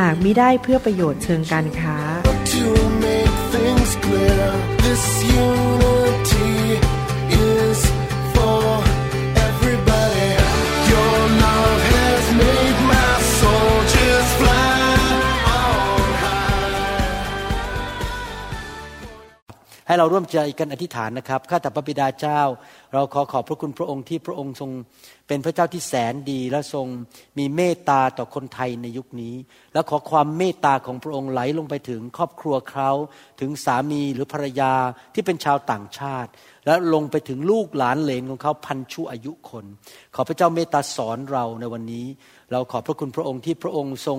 หากมิได้เพื่อประโยชน์เชิงการค้า to make things clear. This unity is for everybody. Your love has made my soul just fly on high. ให้เราร่วมใจกันอธิษฐานนะครับ ข้าแต่พระบิดาเจ้า เราขอขอบพระคุณพระองค์ที่พระองค์ทรง เป็นพระเจ้าที่แสนดีและทรงมีเมตตาต่อคนไทยในยุคนี้ และขอความเมตตาของพระองค์ไหลลงไปถึงครอบครัวเขาถึงสามีหรือภรรยาที่เป็นชาวต่างชาติ และลงไปถึงลูกหลานเหลนของเขาพันชั่วอายุคน ขอพระเจ้าเมตตาสอนเราในวันนี้ เราขอบพระคุณพระองค์ที่พระองค์ทรง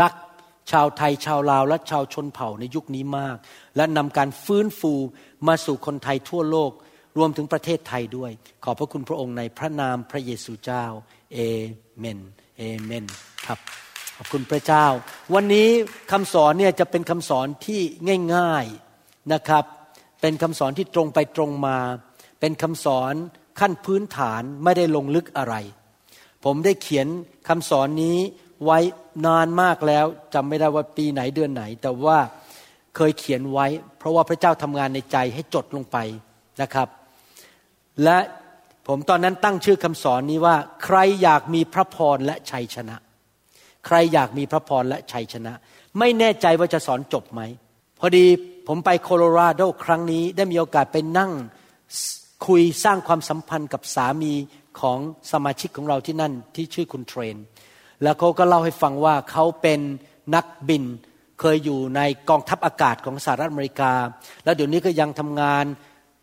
รักชาวไทยชาวลาวและชาวชนเผ่าในยุคนี้มาก และนำการฟื้นฟูมาสู่คนไทยทั่วโลก รวมถึงประเทศไทยด้วย ขอบพระคุณพระองค์ในพระนามพระเยซูเจ้าเอเมนเอเมนครับขอบคุณพระเจ้า วันนี้คำสอนเนี่ยจะเป็นคำสอนที่ง่ายๆนะครับ เป็นคำสอนที่ตรงไปตรงมา เป็นคำสอนขั้นพื้นฐานไม่ได้ลงลึกอะไร ผมได้เขียนคำสอนนี้ไว้นานมากแล้วจำไม่ได้ว่าปีไหนเดือนไหน แต่ว่าเคยเขียนไว้ เพราะว่าพระเจ้าทำงานในใจให้จดลงไปนะครับ และผมตอนนั้นตั้งชื่อคำสอนนี้ว่า ใครอยากมีพระพรและชัยชนะ ใครอยากมีพระพรและชัยชนะ ไม่แน่ใจว่าจะสอนจบไหม พอดีผมไปโคโลราโดครั้งนี้ได้มีโอกาสไปนั่งคุยสร้างความสัมพันธ์กับสามีของสมาชิกของเราที่นั่นที่ชื่อคุณเทรน แล้วเขาก็เล่าให้ฟังว่าเขาเป็นนักบินเคยอยู่ในกองทัพอากาศของสหรัฐอเมริกา แล้วเดี๋ยวนี้ก็ยังทำงาน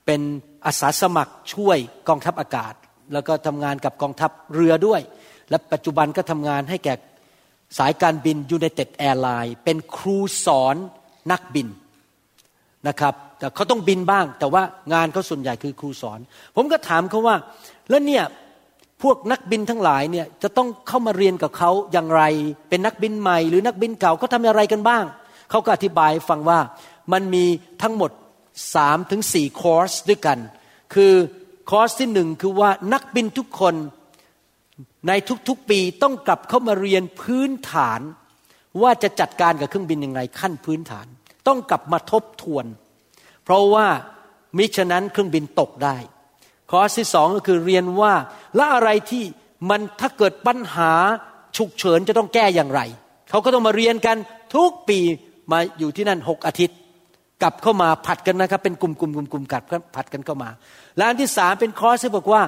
เป็น อาสาสมัครช่วยกองทัพอากาศ แล้วก็ทำงานกับกองทัพเรือด้วย และปัจจุบันก็ทำงานให้แก่สายการบินยู n i เต็ดแอร์ไลน์เป็นครูสอนนักบินนะครับแต่เขาต้องบินบ้าง แต่ว่างานเขาส่วนใหญ่คือครูสอน ผมก็ถามเขาว่า แล้วเนี่ยพวกนักบินทั้งหลายเนี่ยจะต้องเข้ามาเรียนกับเขาอย่างไร เป็นนักบินใหม่ หรือนักบินเก่าเขาทำอะไรกันบ้าง เขาก็อธิบายฟังว่ามันมีทั้งหมด สามถึงสี่คอร์สด้วยกัน คือคอร์สที่หนึ่งคือว่านักบินทุกคนในทุกๆปีต้องกลับเข้ามาเรียนพื้นฐาน ว่าจะจัดการกับเครื่องบินยังไงขั้นพื้นฐาน ต้องกลับมาทบทวน เพราะว่ามิฉะนั้นเครื่องบินตกได้คอร์สที่สองก็คือเรียนว่าและอะไรที่มันถ้าเกิดปัญหาฉุกเฉินจะต้องแก้อย่างไร เขาก็ต้องมาเรียนกันทุกปีมาอยู่ที่นั่นหกอาทิตย์ กลับเข้ามาผัดกันนะครับ เป็นกลุ่มๆกลุ่มๆกัดผัดกันเข้ามาและอันที่สามเป็นคอร์สที่บอกว่า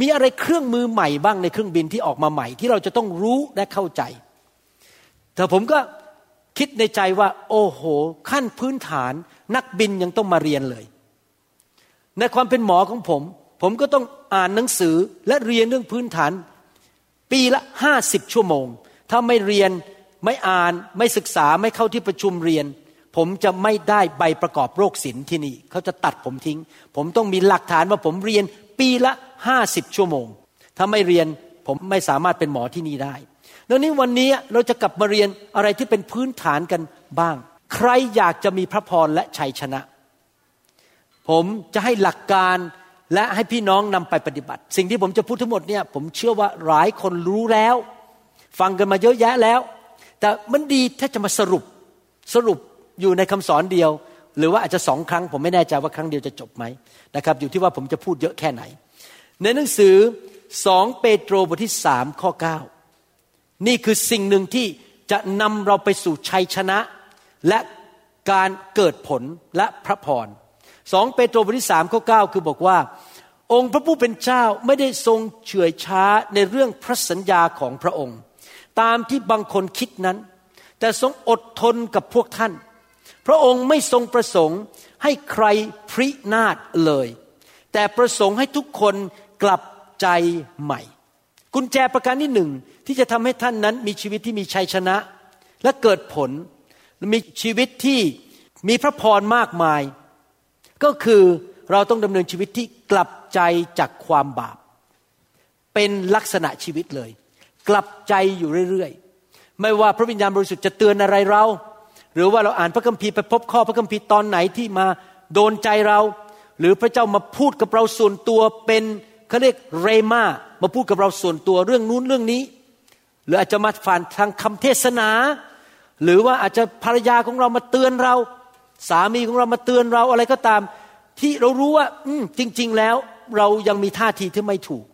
มีอะไรเครื่องมือใหม่บ้างในเครื่องบินที่ออกมาใหม่ ที่เราจะต้องรู้และเข้าใจ แต่ผมก็คิดในใจว่า โอ้โห ขั้นพื้นฐานนักบินยังต้องมาเรียนเลย ในความเป็นหมอของผม ผมก็ต้องอ่านหนังสือและเรียนเรื่องพื้นฐาน ปีละห้าสิบชั่วโมง ถ้าไม่เรียนไม่อ่านไม่ศึกษาไม่เข้าที่ประชุมเรียน ผมจะไม่ได้ใบประกอบโรคศิลป์ที่นี่ เขาจะตัดผมทิ้ง ผมต้องมีหลักฐานว่าผมเรียนปีละห้าสิบชั่วโมง ถ้าไม่เรียนผมไม่สามารถเป็นหมอที่นี่ได้ดังนี้วันนี้เราจะกลับมาเรียนอะไรที่เป็นพื้นฐานกันบ้าง ใครอยากจะมีพระพรและชัยชนะ ผมจะให้หลักการและให้พี่น้องนำไปปฏิบัติ สิ่งที่ผมจะพูดทั้งหมดเนี่ย ผมเชื่อว่าหลายคนรู้แล้ว ฟังกันมาเยอะแยะแล้ว แต่มันดีถ้าจะมาสรุปสรุป อยู่ในคำสอนเดียว หรือว่าอาจจะสองครั้ง ผมไม่แน่ใจว่าครั้งเดียวจะจบไหมนะครับ อยู่ที่ว่าผมจะพูดเยอะแค่ไหน ในหนังสือสองเปโตรบทที่สามข้อเก้านี่คือสิ่งหนึ่งที่จะนำเราไปสู่ชัยชนะ และการเกิดผลและพระพรสองเปโตรบทที่สามข้อเก้าคือบอกว่า องค์พระผู้เป็นเจ้าไม่ได้ทรงเฉื่อยช้าในเรื่องพระสัญญาของพระองค์ ตามที่บางคนคิดนั้น แต่ทรงอดทนกับพวกท่าน พระองค์ไม่ทรงประสงค์ให้ใครพรินาศเลย แต่ประสงค์ให้ทุกคนกลับใจใหม่ กุญแจประการที่หนึ่งที่จะทำให้ท่านนั้นมีชีวิตที่มีชัยชนะ และเกิดผลมีชีวิตที่มีพระพรมากมาย ก็คือเราต้องดำเนินชีวิตที่กลับใจจากความบาป เป็นลักษณะชีวิตเลย กลับใจอยู่เรื่อยๆ ไม่ว่าพระวิญญาณบริสุทธิ์จะเตือนอะไรเรา หรือว่าเราอ่านพระคัมภีร์ไปพบข้อพระคัมภีร์ตอนไหนที่มาโดนใจเรา หรือพระเจ้ามาพูดกับเราส่วนตัวเป็นเขาเรียกเรมามาพูดกับเราส่วนตัวเรื่องนู้นเรื่องนี้ หรืออาจจะมาผ่านทางคำเทศนา หรือว่าอาจจะภรรยาของเรามาเตือนเรา สามีของเรามาเตือนเราอะไรก็ตาม ที่เรารู้ว่า อืจริง ๆ แล้วเรายังมีท่าทีที่ไม่ถูก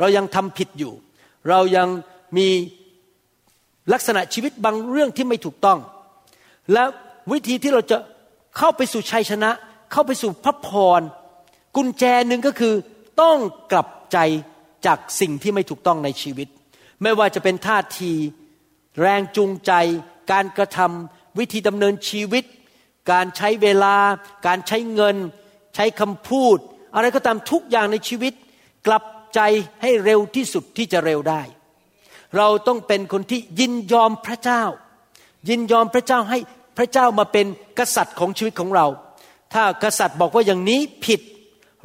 เรายังทำผิดอยู่ เรายังมีลักษณะชีวิตบางเรื่องที่ไม่ถูกต้อง และวิธีที่เราจะเข้าไปสู่ชัยชนะ เข้าไปสู่พระพร กุญแจหนึ่งก็คือต้องกลับใจจากสิ่งที่ไม่ถูกต้องในชีวิต ไม่ว่าจะเป็นท่าที แรงจูงใจ การกระทำวิธีดำเนินชีวิต การใช้เวลา การใช้เงิน ใช้คำพูด อะไรก็ตามทุกอย่างในชีวิต กลับใจให้เร็วที่สุดที่จะเร็วได้ เราต้องเป็นคนที่ยินยอมพระเจ้า ยินยอมพระเจ้าให้ ระเจ้ามาเป็นกษัตริย์ของชีวิตของเรา ถ้ากษัตริย์บอกว่าอย่างนี้ผิด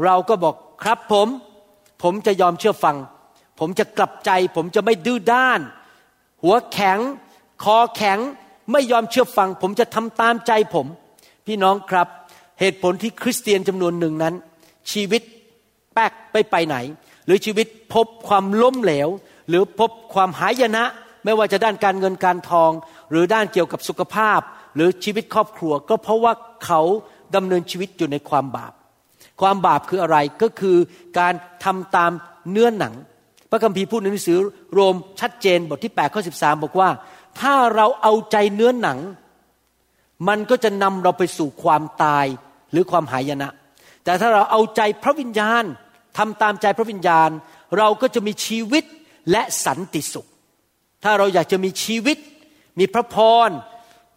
เราก็บอกครับผม ผมจะยอมเชื่อฟัง ผมจะกลับใจ ผมจะไม่ดื้อด้าน หัวแข็ง คอแข็ง ไม่ยอมเชื่อฟัง ผมจะทำตามใจผม พี่น้องครับ เหตุผลที่คริสเตียนจำนวนหนึ่งนั้น ชีวิตแป๊กไปไปไหน หรือชีวิตพบความล้มเหลว หรือพบความหายนะ ไม่ว่าจะด้านการเงินการทอง หรือด้านเกี่ยวกับสุขภาพ หรือชีวิตครอบครัว ก็เพราะว่าเขาดำเนินชีวิตอยู่ในความบาป ความบาปคืออะไรก็คือการทำตามเนื้อหนัง พระคัมภีร์พูดในหนังสือโรมชัดเจนบทที่8ข้อ13 บอกว่า ถ้าเราเอาใจเนื้อหนัง มันก็จะนำเราไปสู่ความตายหรือความหายนะ แต่ถ้าเราเอาใจพระวิญญาณทำตามใจพระวิญญาณ เราก็จะมีชีวิตและสันติสุข ถ้าเราอยากจะมีชีวิต มีพระพร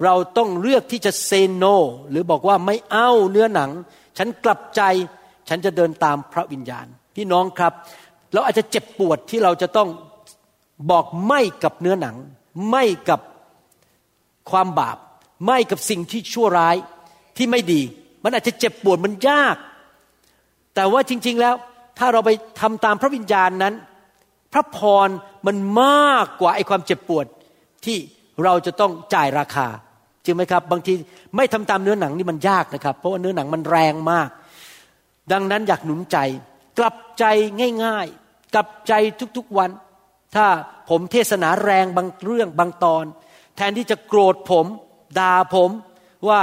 เราต้องเลือกที่จะเซโน หรือบอกว่าไม่เอาเนื้อหนัง ฉันกลับใจ ฉันจะเดินตามพระวิญญาณ พี่น้องครับ เราอาจจะเจ็บปวดที่เราจะต้องบอกไม่กับเนื้อหนัง ไม่กับความบาป ไม่กับสิ่งที่ชั่วร้ายที่ไม่ดี มันอาจจะเจ็บปวดมันยาก แต่ว่าจริง ๆแล้วถ้าเราไปทำตามพระวิญญาณนั้น พระพรมันมากกว่าไอ้ความเจ็บปวดที่เราจะต้องจ่ายราคา จริงไหมครับ บางทีไม่ทำตามเนื้อหนังนี่มันยากนะครับ เพราะว่าเนื้อหนังมันแรงมาก ดังนั้นอยากหนุนใจ กลับใจง่ายๆ กลับใจทุกๆวัน ถ้าผมเทศนาแรงบางเรื่องบางตอน แทนที่จะโกรธผมด่าผมว่า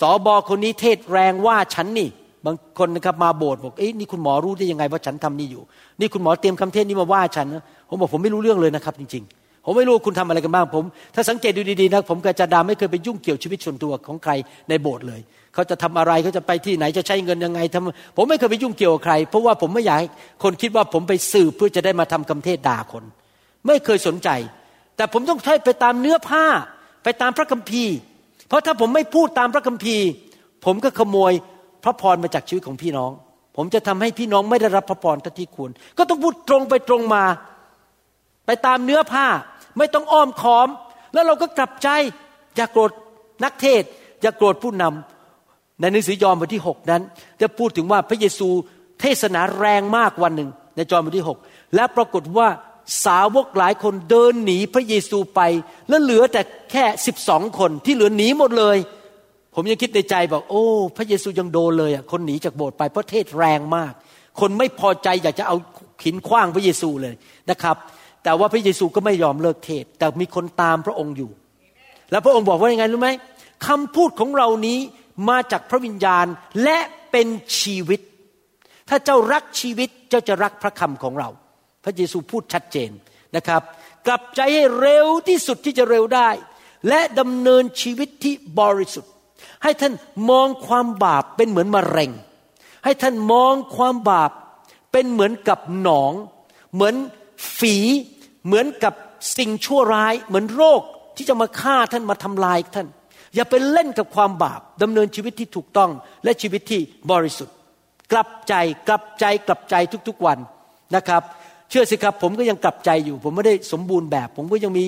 สอบอคนนี้เทศแรงว่าฉันนี่บางคนนะครับมาโบสถ์บอกเอ้ยนี่คุณหมอรู้ได้ยังไงว่าฉันทำนี่อยู่ นี่คุณหมอเตรียมคำเทศนี้มาว่าฉันนะผมบอกผมไม่รู้เรื่องเลยนะครับ จริงๆ ผมไม่รู้คุณทำอะไรกันบ้างผม ถ้าสังเกตดูดีๆนะผมกับจาดาไม่เคยไปยุ่งเกี่ยวชีวิตส่วนตัวของใครในโบสถ์เลย เขาจะทำอะไรเขาจะไปที่ไหนจะใช้เงินยังไงทำผมไม่เคยไปยุ่งเกี่ยวกับใคร เพราะว่าผมไม่อยากคนคิดว่าผมไปสืบเพื่อจะได้มาทำคำเทศด่าคน ไม่เคยสนใจ แต่ผมต้องใช้ไปตามเนื้อผ้า ไปตามพระคัมภีร์ เพราะถ้าผมไม่พูดตามพระคัมภีร์ ผมก็ขโมยพระพรมาจากชีวิตของพี่น้อง ผมจะทำให้พี่น้องไม่ได้รับพระพรทัที่ควร ก็ต้องพูดตรงไปตรงมา ไปตามเนื้อผ้า ไม่ต้องอ้อมค้อม แล้วเราก็กลับใจ อย่ากโกรธนักเทศ อย่ากโกรธผู้นำในหนังสือยอห์นบทที่ 6 นั้นจะพูดถึงว่าพระเยซูเทศนาแรงมากวันหนึ่ง ในจอห์นบทที่ 6 และปรากฏว่าสาวกหลายคนเดินหนีพระเยซูไป แล้วเหลือแต่แค่สิบสองคนที่เหลือหนีหมดเลย ผมยังคิดในใจบอกโอ้ พระเยซูยังโดนเลยอะคนหนีจากโบสถ์ไปเพราะเทศแรงมาก คนไม่พอใจอยากจะเอาขินขว้างพระเยซูเลยนะครับ แต่ว่าพระเยซูก็ไม่ยอมเลิกเทศ แต่มีคนตามพระองค์อยู่ แล้วพระองค์บอกว่ายังไงรู้ไหมคำพูดของเรานี้มาจากพระวิญญาณและเป็นชีวิต ถ้าเจ้ารักชีวิตเจ้าจะรักพระคำของเรา พระเยซูพูดชัดเจนนะครับ กลับใจให้เร็วที่สุดที่จะเร็วได้ และดำเนินชีวิตที่บริสุทธิ์ ให้ท่านมองความบาปเป็นเหมือนมะเร็ง ให้ท่านมองความบาปเป็นเหมือนกับหนอง เหมือน ฝีเหมือนกับสิ่งชั่วร้ายเหมือนโรคที่จะมาฆ่าท่านมาทำลายท่าน อย่าไปเล่นกับความบาปดำเนินชีวิตที่ถูกต้องและชีวิตที่บริสุทธิ์ กลับใจกลับใจกลับใจทุกๆวันนะครับ เชื่อสิครับผมก็ยังกลับใจอยู่ ผมไม่ได้สมบูรณ์แบบ ผมก็ยังมี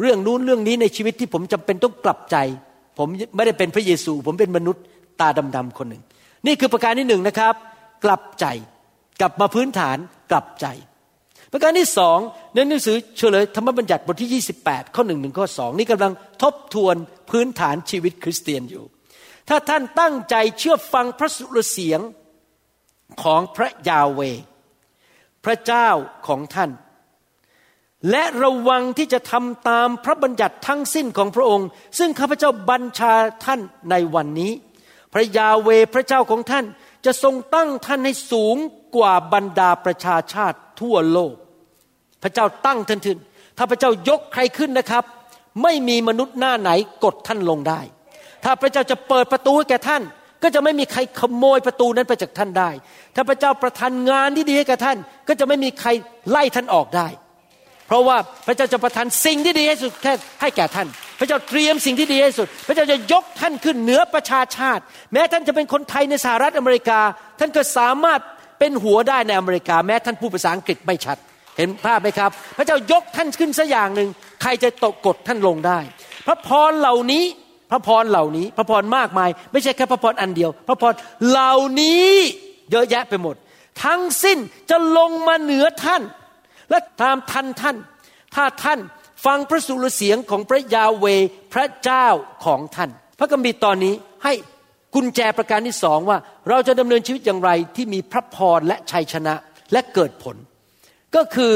เรื่องนู้นเรื่องนี้ในชีวิตที่ผมจำเป็นต้องกลับใจ ผมไม่ได้เป็นพระเยซู ผมเป็นมนุษย์ตาดำๆคนหนึ่ง นี่คือประการที่หนึ่งนะครับ กลับใจกลับมาพื้นฐานกลับใจ ประการที่สองในหนังสือเฉลยธรรมบัญญัติบทที่ 28 ข้อหนึ่งถึงข้อสองนี่กำลังทบทวนพื้นฐานชีวิตคริสเตียนอยู่ ถ้าท่านตั้งใจเชื่อฟังพระสุรเสียงของพระยาเว พระเจ้าของท่าน และระวังที่จะทำตามพระบัญญัติทั้งสิ้นของพระองค์ ซึ่งข้าพเจ้าบัญชาท่านในวันนี้ พระยาเวพระเจ้าของท่าน จะทรงตั้งท่านให้สูงกว่าบรรดาประชาชาติทั่วโลก พระเจ้าตั้งท่านขึ้นถ้าพระเจ้ายกใครขึ้นนะครับ ไม่มีมนุษย์หน้าไหนกดท่านลงได้ ถ้าพระเจ้าจะเปิดประตูให้แก่ท่านก็จะไม่มีใครขโมยประตูนั้นไปจากท่านได้ ถ้าพระเจ้าประทานงานที่ดีให้แก่ท่าน ก็จะไม่มีใครไล่ท่านออกได้ เพราะว่าพระเจ้าจะประทานสิ่งที่ดีที่สุดแค่ให้แก่ท่าน พระเจ้าเตรียมสิ่งที่ดีที่สุด พระเจ้าจะยกท่านขึ้นเหนือประชาชาติ แม้ท่านจะเป็นคนไทยในสหรัฐอเมริกา ท่านก็สามารถเป็นหัวได้ในอเมริกา แม้ท่านพูดภาษาอังกฤษไม่ชัด เห็นภาพไหมครับ พระเจ้ายกท่านขึ้นสักอย่างหนึ่งใครจะตกกดท่านลงได้ พระพรเหล่านี้พระพรเหล่านี้ พระพรมากมาย ไม่ใช่แค่พระพรอันเดียว พระพรเหล่านี้เยอะแยะไปหมด ทั้งสิ้นจะลงมาเหนือท่าน และตามทันท่าน ถ้าท่าน ฟังพระสุรเสียงของพระยาเวพระเจ้าของท่าน พระกัมภีร์ตอนนี้ให้กุญแจประการที่สองว่า เราจะดำเนินชีวิตอย่างไรที่มีพระพรและชัยชนะและเกิดผล ก็คือ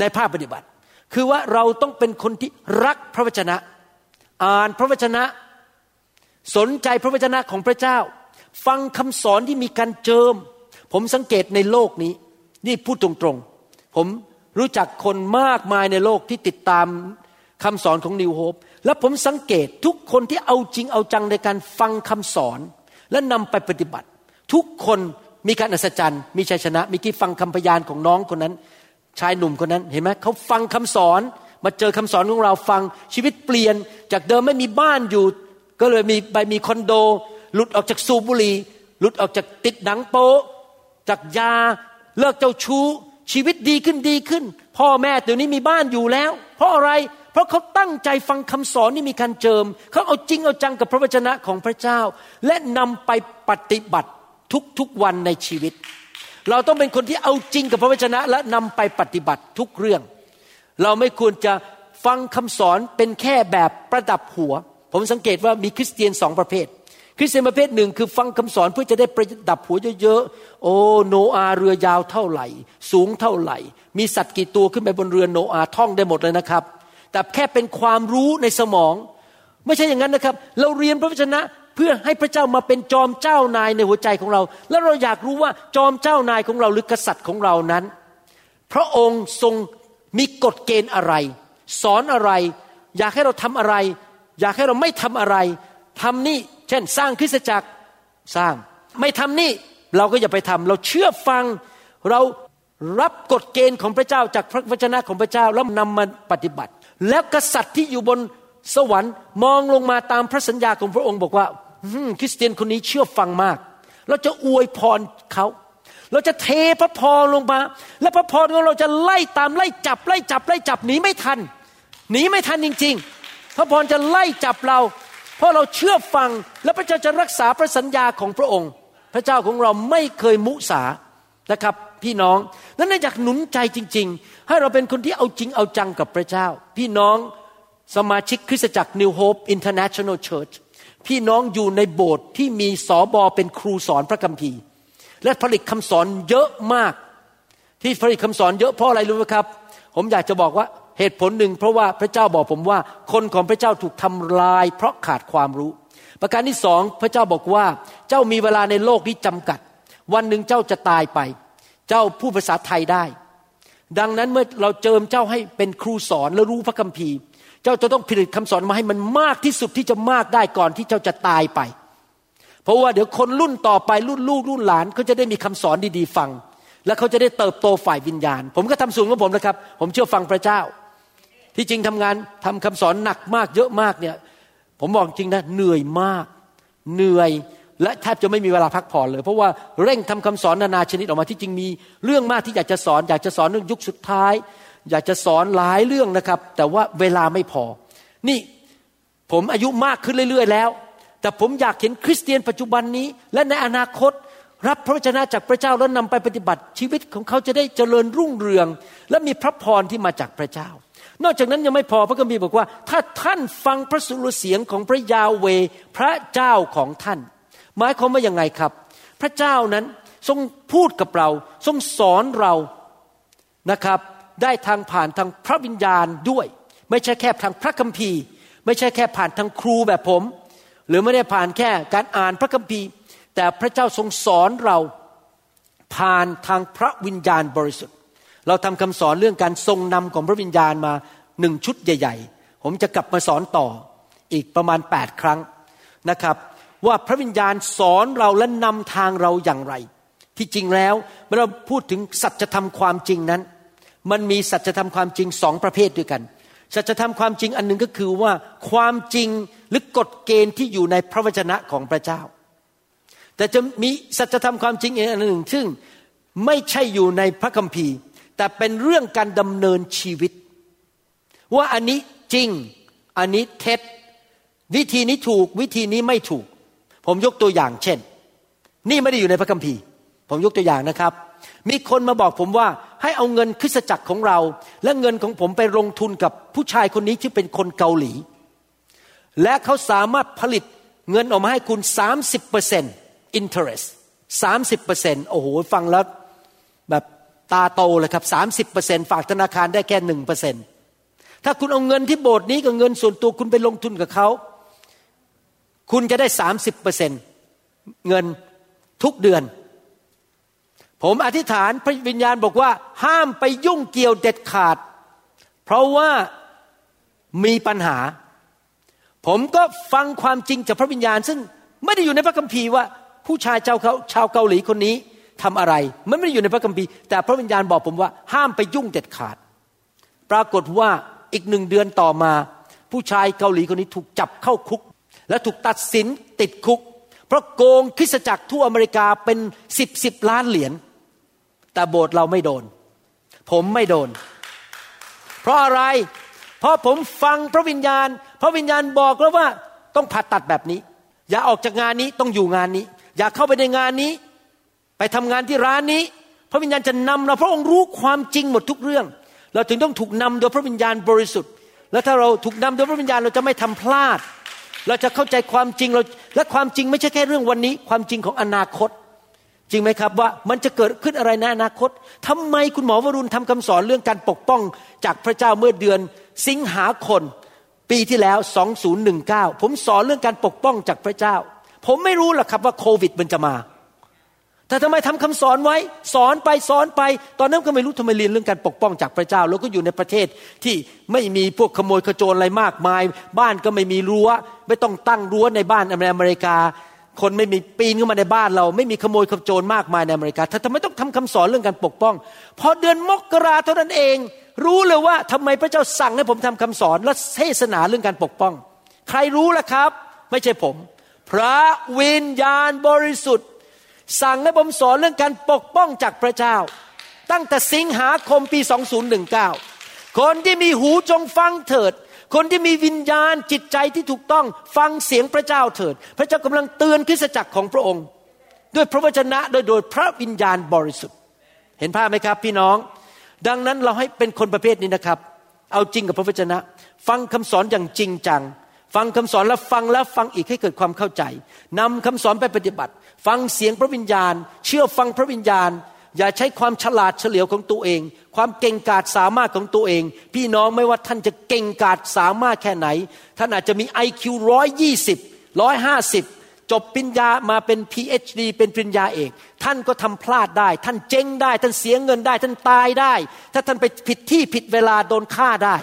ในภาคปฏิบัติ คือว่าเราต้องเป็นคนที่รักพระวจนะ อ่านพระวจนะ สนใจพระวจนะของพระเจ้า ฟังคำสอนที่มีการเจิม ผมสังเกตในโลกนี้ นี่พูดตรงๆ ผม รู้จักคนมากมายในโลกที่ติดตามคำสอนของนิวโฮปและผมสังเกตทุกคนที่เอาจริงเอาจังในการฟังคำสอน และนำไปปฏิบัติ ทุกคนมีการอัศจรรย์มีชัยชนะ มีกี่ฟังคำพยานของน้องคนนั้น ชายหนุ่มคนนั้นเห็นไหมเขาฟังคำสอนมาเจอคำสอนของเราฟังชีวิตเปลี่ยน จากเดิมไม่มีบ้านอยู่ ก็เลยมีไปมีคอนโด หลุดออกจากสูบบุหรี่หลุดออกจากติดหนังโป๊จากยาเลิกเจ้าชู้ ชีวิตดีขึ้นดีขึ้น พ่อแม่เดี๋ยวนี้มีบ้านอยู่แล้ว เพราะอะไร เพราะเขาตั้งใจฟังคำสอนที่มีการเจิม เขาเอาจริงเอาจังกับพระวจนะของพระเจ้า และนำไปปฏิบัติทุกๆวันในชีวิต เราต้องเป็นคนที่เอาจริงกับพระวจนะ และนำไปปฏิบัติทุกเรื่อง เราไม่ควรจะฟังคำสอนเป็นแค่แบบประดับหัว ผมสังเกตว่ามีคริสเตียนสองประเภท คริสเตียนประเภทหนึ่งคือฟังคำสอนเพื่อจะได้ประดับหัวเยอะๆ โอ้โนอาเรือยาวเท่าไหร่ สูงเท่าไหร่ มีสัตว์กี่ตัวขึ้นไปบนเรือโนอาท่องได้หมดเลยนะครับ แต่แค่เป็นความรู้ในสมอง ไม่ใช่อย่างนั้นนะครับ เราเรียนพระวจนะเพื่อให้พระเจ้ามาเป็นจอมเจ้านายในหัวใจของเรา แล้วเราอยากรู้ว่าจอมเจ้านายของเราหรือกษัตริย์ของเรานั้น พระองค์ทรงมีกฎเกณฑ์อะไร สอนอะไร อยากให้เราทำอะไร อยากให้เราไม่ทำอะไรทำนี่ เช่นสร้างคริสตจักรสร้างไม่ทำนี่เราก็อย่าไปทำเราเชื่อฟังเรารับกฎเกณฑ์ของพระเจ้าจากพระวจนะของพระเจ้าแล้วนำมาปฏิบัติ แล้วกษัตริย์ที่อยู่บนสวรรค์มองลงมาตามพระสัญญาของพระองค์บอกว่าคริสเตียนคนนี้เชื่อฟังมาก เราจะอวยพรเขา เราจะเทพระพรลงมา และพระพรของเราจะไล่ตามไล่จับไล่จับไล่จับหนีไม่ทันหนีไม่ทันจริง ๆ พระพรจะไล่จับเรา เพราะเราเชื่อฟังและพระเจ้าจะรักษาพระสัญญาของพระองค์ พระเจ้าของเราไม่เคยมุสานะครับพี่น้องนั้นอยากหนุนใจจริง ๆ ให้เราเป็นคนที่เอาจริงเอาจังกับพระเจ้า พี่น้องสมาชิกคริสตจักร New Hope International Church พี่น้องอยู่ในโบสถ์ที่มีสอบอเป็นครูสอนพระคัมภีร์ และผลิตคำสอนเยอะมาก ที่ผลิตคำสอนเยอะเพราะอะไรรู้ไหมครับ ผมอยากจะบอกว่า เหตุผลหนึ่งเพราะว่าพระเจ้าบอกผมว่า คนของพระเจ้าถูกทำลาย เพราะขาดความรู้ ประการที่สองพระเจ้าบอกว่า เจ้ามีเวลาในโลกนี้จำกัด วันหนึ่งเจ้าจะตายไป เจ้าพูดภาษาไทยได้ ดังนั้นเมื่อเราเจิมเจ้าให้เป็นครูสอนและรู้พระคัมภีร์ เจ้าจะต้องผลิตคำสอนมาให้มันมากที่สุดที่จะมากได้ก่อนที่เจ้าจะตายไป เพราะว่าเดี๋ยวคนรุ่นต่อไปรุ่นลูกรุ่นหลานเขาจะได้มีคำสอนดีๆฟัง และเขาจะได้เติบโตฝ่ายวิญญาณ ผมก็ทำส่วนของผมนะครับ ผมเชื่อฟังพระเจ้า ที่จริงทำงานทำคำสอนหนักมากเยอะมากเนี่ย ผมบอกจริงนะเหนื่อยมาก เหนื่อยและแทบจะไม่มีเวลาพักผ่อนเลย เพราะว่าเร่งทำคำสอนนานาชนิดออกมาที่จริงมีเรื่องมากที่อยากจะสอนอยากจะสอนเรื่องยุคสุดท้าย อยากจะสอนหลายเรื่องนะครับ แต่ว่าเวลาไม่พอ นี่ผมอายุมากขึ้นเรื่อย ๆ แล้ว แต่ผมอยากเห็นคริสเตียนปัจจุบันนี้ และในอนาคตรับพระวจนะจากพระเจ้าแล้วนำไปปฏิบัติชีวิตของเขาจะได้เจริญรุ่งเรือง และมีพระพรที่มาจากพระเจ้า นอกจากนั้นยังไม่พอพระคัมภีร์บอกว่า ถ้าท่านฟังพระสุรเสียงของพระยาเวพระเจ้าของท่าน หมายความว่ายังไงครับ พระเจ้านั้นทรงพูดกับเราทรงสอนเรานะครับ ได้ทางผ่านทางพระวิญญาณด้วย ไม่ใช่แค่ทางพระคัมภีร์ ไม่ใช่แค่ผ่านทางครูแบบผม หรือไม่ได้ผ่านแค่การอ่านพระคัมภีร์ แต่พระเจ้าทรงสอนเราผ่านทางพระวิญญาณบริสุทธิ์ เราทำคำสอนเรื่องการทรงนำของพระวิญญาณมาหนึ่งชุดใหญ่ ๆ ผมจะกลับมาสอนต่ออีกประมาณ 8 ครั้งนะครับ ว่าพระวิญญาณสอนเราและนำทางเราอย่างไร ที่จริงแล้วเมื่อเราพูดถึงสัจธรรมความจริงนั้น มันมีสัจธรรมความจริงสองประเภทด้วยกันสัจธรรมความจริงอันหนึ่งก็คือว่าความจริงหรือกฎเกณฑ์ที่อยู่ในพระวจนะของพระเจ้า แต่จะมีสัจธรรมความจริงอีกอันหนึ่ง ซึ่งไม่ใช่อยู่ในพระคัมภีร์ แต่เป็นเรื่องการดำเนินชีวิต ว่าอันนี้จริงอันนี้เท็จ วิธีนี้ถูกวิธีนี้ไม่ถูก ผมยกตัวอย่างเช่น นี่ไม่ได้อยู่ในพระคัมภีร์ ผมยกตัวอย่างนะครับ มีคนมาบอกผมว่าให้เอาเงินคริสตจักรของเรา และเงินของผมไปลงทุนกับผู้ชายคนนี้ที่เป็นคนเกาหลี และเขาสามารถผลิตเงินออกมาให้คุณ 30% interest 30%โอ้โหฟังแล้วแบบ ตาโตเลยครับ30%ฝากธนาคารได้แค่หนึ่งเปอร์เซ็นถ้าคุณเอาเงินที่โบสถ์นี้กับเงินส่วนตัวคุณไปลงทุนกับเขา คุณจะได้30%เงินทุกเดือน ผมอธิษฐานพระวิญญาณบอกว่า ห้ามไปยุ่งเกี่ยวเด็ดขาด เพราะว่ามีปัญหา ผมก็ฟังความจริงจากพระวิญญาณ ซึ่งไม่ได้อยู่ในพระคัมภีร์ว่า ผู้ชายชาวเขาชาวเกาหลีคนนี้ ทำอะไร มันไม่ได้อยู่ในพระคัมภีร์ แต่พระวิญญาณบอกผมว่าห้ามไปยุ่งเด็ดขาด ปรากฏว่าอีกหนึ่งเดือนต่อมา ผู้ชายเกาหลีคนนี้ถูกจับเข้าคุก และถูกตัดสินติดคุก เพราะโกงคริสจักรทั่วอเมริกาเป็นสิบสิบล้านเหรียญแต่โบสถ์เราไม่โดน ผมไม่โดน เพราะอะไร เพราะผมฟังพระวิญญาณ พระวิญญาณบอกแล้วว่าต้องผ่าตัดแบบนี้ อย่าออกจากงานนี้ต้องอยู่งานนี้ อย่าเข้าไปในงานนี้ ไปทำงานที่ร้านนี้ พระวิญญาณจะนำเราพระองค์รู้ความจริงหมดทุกเรื่อง เราถึงต้องถูกนำโดยพระวิญญาณบริสุทธิ์ แล้วถ้าเราถูกนำโดยพระวิญญาณเราจะไม่ทำพลาด เราจะเข้าใจความจริงเราและความจริงไม่ใช่แค่เรื่องวันนี้ ความจริงของอนาคต จริงไหมครับว่ามันจะเกิดขึ้นอะไรในอนาคตทำไมคุณหมอวรุณทำคำสอนเรื่องการปกป้องจากพระเจ้าเมื่อเดือนสิงหาคมปีที่แล้ว 2019 ผมสอนเรื่องการปกป้องจากพระเจ้า ผมไม่รู้หรอกครับว่าโควิดมันจะมา แต่ทำไมทำคำสอนไว้ สอนไปสอนไป ตอนนั้นก็ไม่รู้ทำไมเรียนเรื่องการปกป้องจากพระเจ้า แล้วก็อยู่ในประเทศที่ไม่มีพวกขโมยขโจรอะไรมากมาย บ้านก็ไม่มีรั้ว ไม่ต้องตั้งรั้วในบ้านในอเมริกา คนไม่มีปีนเข้ามาในบ้านเรา ไม่มีขโมยขโจรมากมายในอเมริกาถ้าทำไมต้องทำคำสอนเรื่องการปกป้อง พอเดือนมกราเท่านั้นเอง รู้เลยว่าทำไมพระเจ้าสั่งให้ผมทำคำสอนและเทศนาเรื่องการปกป้อง ใครรู้ล่ะครับ ไม่ใช่ผม พระวิญญาณบริสุทธิ์ สั่งให้ผมสอนเรื่องการปกป้องจากพระเจ้า ตั้งแต่สิงหาคมปี 2019 คนที่มีหูจงฟังเถิด คนที่มีวิญญาณจิตใจที่ถูกต้องฟังเสียงพระเจ้าเถิด พระเจ้ากำลังเตือนคริสตจักรของพระองค์ ด้วยพระวจนะโดยโดยพระวิญญาณบริสุทธิ์ เห็นภาพไหมครับพี่น้อง ดังนั้นเราให้เป็นคนประเภทนี้นะครับ เอาจริงกับพระวจนะ ฟังคำสอนอย่างจริงจัง ฟังคำสอนแล้วฟังแล้วฟังอีกให้เกิดความเข้าใจนำคำสอนไปปฏิบัติ ฟังเสียงพระวิญญาณ เชื่อฟังพระวิญญาณ อย่าใช้ความฉลาดเฉลียวของตัวเอง ความเก่งกาจสามารถของตัวเอง พี่น้องไม่ว่าท่านจะเก่งกาจสามารถแค่ไหน ท่านอาจจะมี IQ ร้อยยี่สิบร้อยห้าสิบจบปริญญามาเป็น PhD เป็นปริญญาเอก ท่านก็ทำพลาดได้ ท่านเจ๊งได้ ท่านเสียเงินได้ ท่านตายได้ ถ้าท่านไปผิดที่ผิดเวลาโดนฆ่าได้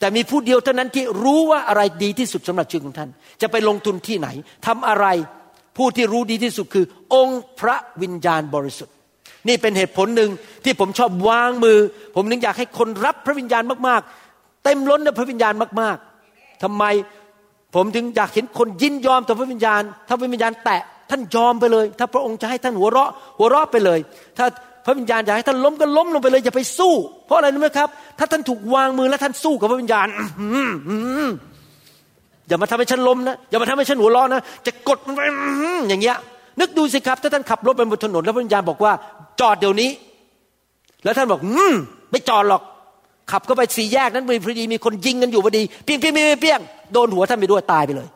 แต่มีผู้เดียวเท่านั้นที่รู้ว่าอะไรดีที่สุดสำหรับชีวิตของท่าน จะไปลงทุนที่ไหนทำอะไรผู้ที่รู้ดีที่สุดคือ องค์พระวิญญาณบริสุทธิ์ นี่เป็นเหตุผลหนึ่งที่ผมชอบวางมือ ผมนึกอยากให้คนรับพระวิญญาณมากๆ เต็มล้นด้วยพระวิญญาณมากๆทำไมผมถึงอยากเห็นคนยินยอมต่อพระวิญญาณ ถ้าพระวิญญาณแตะท่านยอมไปเลย ถ้าพระองค์จะให้ท่านหัวเราะ หัวเราะไปเลย ถ้า พระวิญญาณอยากให้ท่านล้มก็ล้มลงไปเลยอย่าไปสู้ เพราะอะไรรู้ไหมครับ ถ้าท่านถูกวางมือแล้วท่านสู้กับพระวิญญาณอย่ามาทำให้ฉันล้มนะอย่ามาทำให้ฉันหัวราะนะจะกดมันไปอย่างเงี้ย นึกดูสิครับ ถ้าท่านขับรถไปบนถนนแล้วพระวิญญาณบอกว่า จอดเดี๋ยวนี้ แล้วท่านบอกอืมไม่จอดหรอก ขับเข้าไปสี่แยกนั้นพอดีมีคนยิงกันอยู่พอดีเปียงเปี้ยงเปี้ยงเปี้ยงโดนหัวท่านไปด้วยตายไปเลย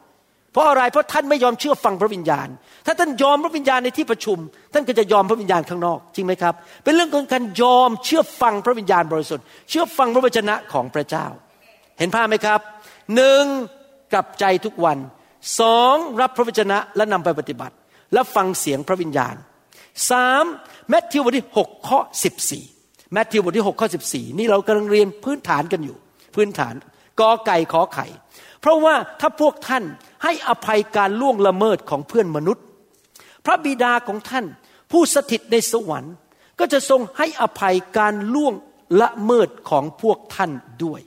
เพราะอะไรเพราะท่านไม่ยอมเชื่อฟังพระวิญญาณ ถ้าท่านยอมพระวิญญาณในที่ประชุม ท่านก็จะยอมพระวิญญาณข้างนอกจริงไหมครับ เป็นเรื่องของการยอมเชื่อฟังพระวิญญาณบริสุทธิ์เชื่อฟังพระวจนะของพระเจ้า เห็นภาพไหมครับหนึ่งกลับใจทุกวันสองรับพระวจนะและนำไปปฏิบัติ และฟังเสียงพระวิญญาณสามแมทธิวบทที่หกข้อสิบสี่แมทธิวบทที่หกข้อสิบสี่นี่เรากำลังเรียนพื้นฐานกันอยู่ พื้นฐานกอไก่ขอไข่ เพราะว่าถ้าพวกท่าน ให้อภัยการล่วงละเมิดของเพื่อนมนุษย์ พระบิดาของท่านผู้สถิตในสวรรค์ ก็จะทรงให้อภัยการล่วงละเมิดของพวกท่านด้วย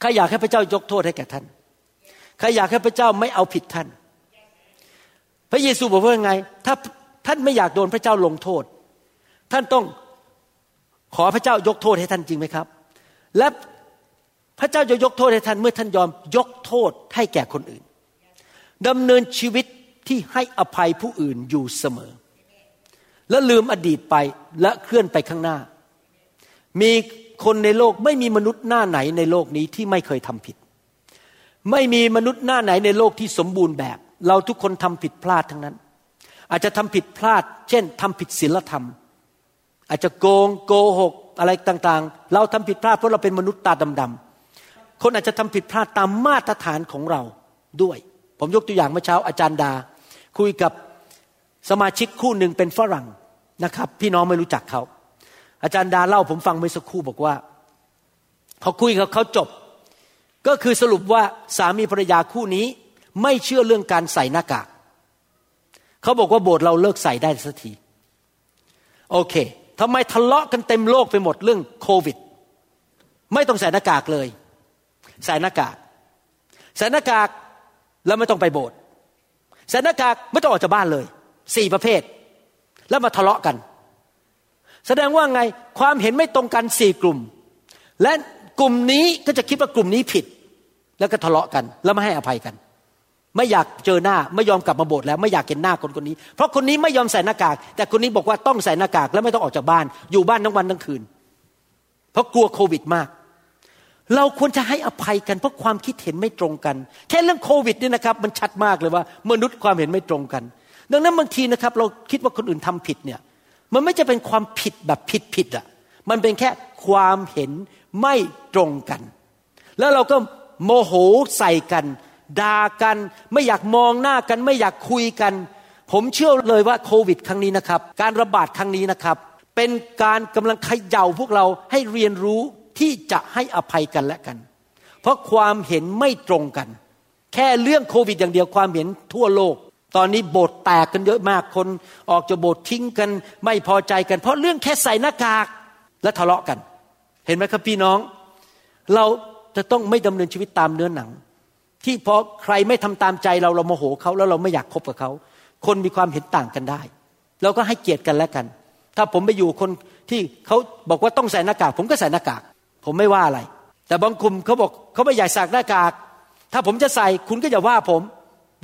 ใครอยากให้พระเจ้ายกโทษให้แก่ท่านใครอยากให้พระเจ้าไม่เอาผิดท่าน พระเยซูบอกว่าไง ถ้าท่านไม่อยากโดนพระเจ้าลงโทษ ท่านต้องขอพระเจ้ายกโทษให้ท่านจริงไหมครับ และ พระเจ้าจะยกโทษให้ท่านเมื่อท่านยอมยกโทษให้แก่คนอื่นดำเนินชีวิตที่ให้อภัยผู้อื่นอยู่เสมอ และลืมอดีตไปและเคลื่อนไปข้างหน้า มีคนในโลกไม่มีมนุษย์หน้าไหนในโลกนี้ที่ไม่เคยทำผิด ไม่มีมนุษย์หน้าไหนในโลกที่สมบูรณ์แบบ เราทุกคนทำผิดพลาดทั้งนั้น อาจจะทำผิดพลาด เช่นทำผิดศีลธรรม อาจจะโกงโกหกอะไรต่างๆ เราทำผิดพลาดเพราะเราเป็นมนุษย์ตาดำๆ คนอาจจะทำผิดพลาดตามมาตรฐานของเราด้วย ผมยกตัวอย่างเมื่อเช้าอาจารย์ดา คุยกับสมาชิกคู่หนึ่งเป็นฝรั่งนะครับ พี่น้องไม่รู้จักเขา อาจารย์ดาเล่าผมฟังเมื่อสักครู่บอกว่าพอคุยกับเขาจบ ก็คือสรุปว่าสามีภรรยาคู่นี้ไม่เชื่อเรื่องการใส่หน้ากากเขาบอกว่าโบสถ์เราเลิกใส่ได้สักทีโอเคทำไมทะเลาะกันเต็มโลกไปหมดเรื่องโควิด ไม่ต้องใส่หน้ากากเลย ใส่หน้ากากใส่หน้ากากแล้วไม่ต้องไปโบสถ์ใส่หน้ากากไม่ต้องออกจากบ้านเลยสี่ประเภท แล้วมาทะเลาะกัน แสดงว่าไงความเห็นไม่ตรงกันสี่กลุ่ม และกลุ่มนี้ก็จะคิดว่ากลุ่มนี้ผิด แล้วก็ทะเลาะกัน แล้วไม่ให้อภัยกัน ไม่อยากเจอหน้าไม่ยอมกลับมาโบสถ์แล้วไม่อยากเห็นหน้าคนคนนี้ เพราะคนนี้ไม่ยอมใส่หน้ากาก แต่คนนี้บอกว่าต้องใส่หน้ากาก แล้วไม่ต้องออกจากบ้าน อยู่บ้านทั้งวันทั้งคืน เพราะกลัวโควิดมาก เราควรจะให้อภัยกันเพราะความคิดเห็นไม่ตรงกัน แค่เรื่องโควิดนี่นะครับมันชัดมากเลยว่า มนุษย์ความเห็นไม่ตรงกัน ดังนั้นบางทีนะครับ เราคิดว่าคนอื่นทำผิดเนี่ย มันไม่จะเป็นความผิดแบบผิดผิดอะมันเป็นแค่ความเห็นไม่ตรงกัน แล้วเราก็โมโหใส่กันด่ากัน ไม่อยากมองหน้ากัน ไม่อยากคุยกัน ผมเชื่อเลยว่าโควิด ครั้งนี้นะครับ การระบาดครั้งนี้นะครับ เป็นการกำลังเขย่าพวกเราให้เรียนรู้ ที่จะให้อภัยกันและกัน เพราะความเห็นไม่ตรงกัน แค่เรื่องโควิดอย่างเดียวความเห็นทั่วโลก ตอนนี้โบสถ์แตกกันเยอะมากคนออกจากโบสถ์ทิ้งกัน ไม่พอใจกัน เพราะเรื่องแค่ใส่หน้ากากและทะเลาะกัน เห็นไหมครับพี่น้อง เราจะต้องไม่ดำเนินชีวิตตามเนื้อหนัง ที่พอใครไม่ทำตามใจเราเราโมโหเขาแล้วเราไม่อยากคบกับเขา คนมีความเห็นต่างกันได้ เราก็ให้เกียรติกันและกัน ถ้าผมไปอยู่คนที่เขาบอกว่าต้องใส่หน้ากาก ผมก็ใส่หน้ากาก ผมไม่ว่าอะไร แต่บางกลุ่มเขาบอกเขาไม่อยากใส่หน้ากาก ถ้าผมจะใส่คุณก็อย่าว่าผม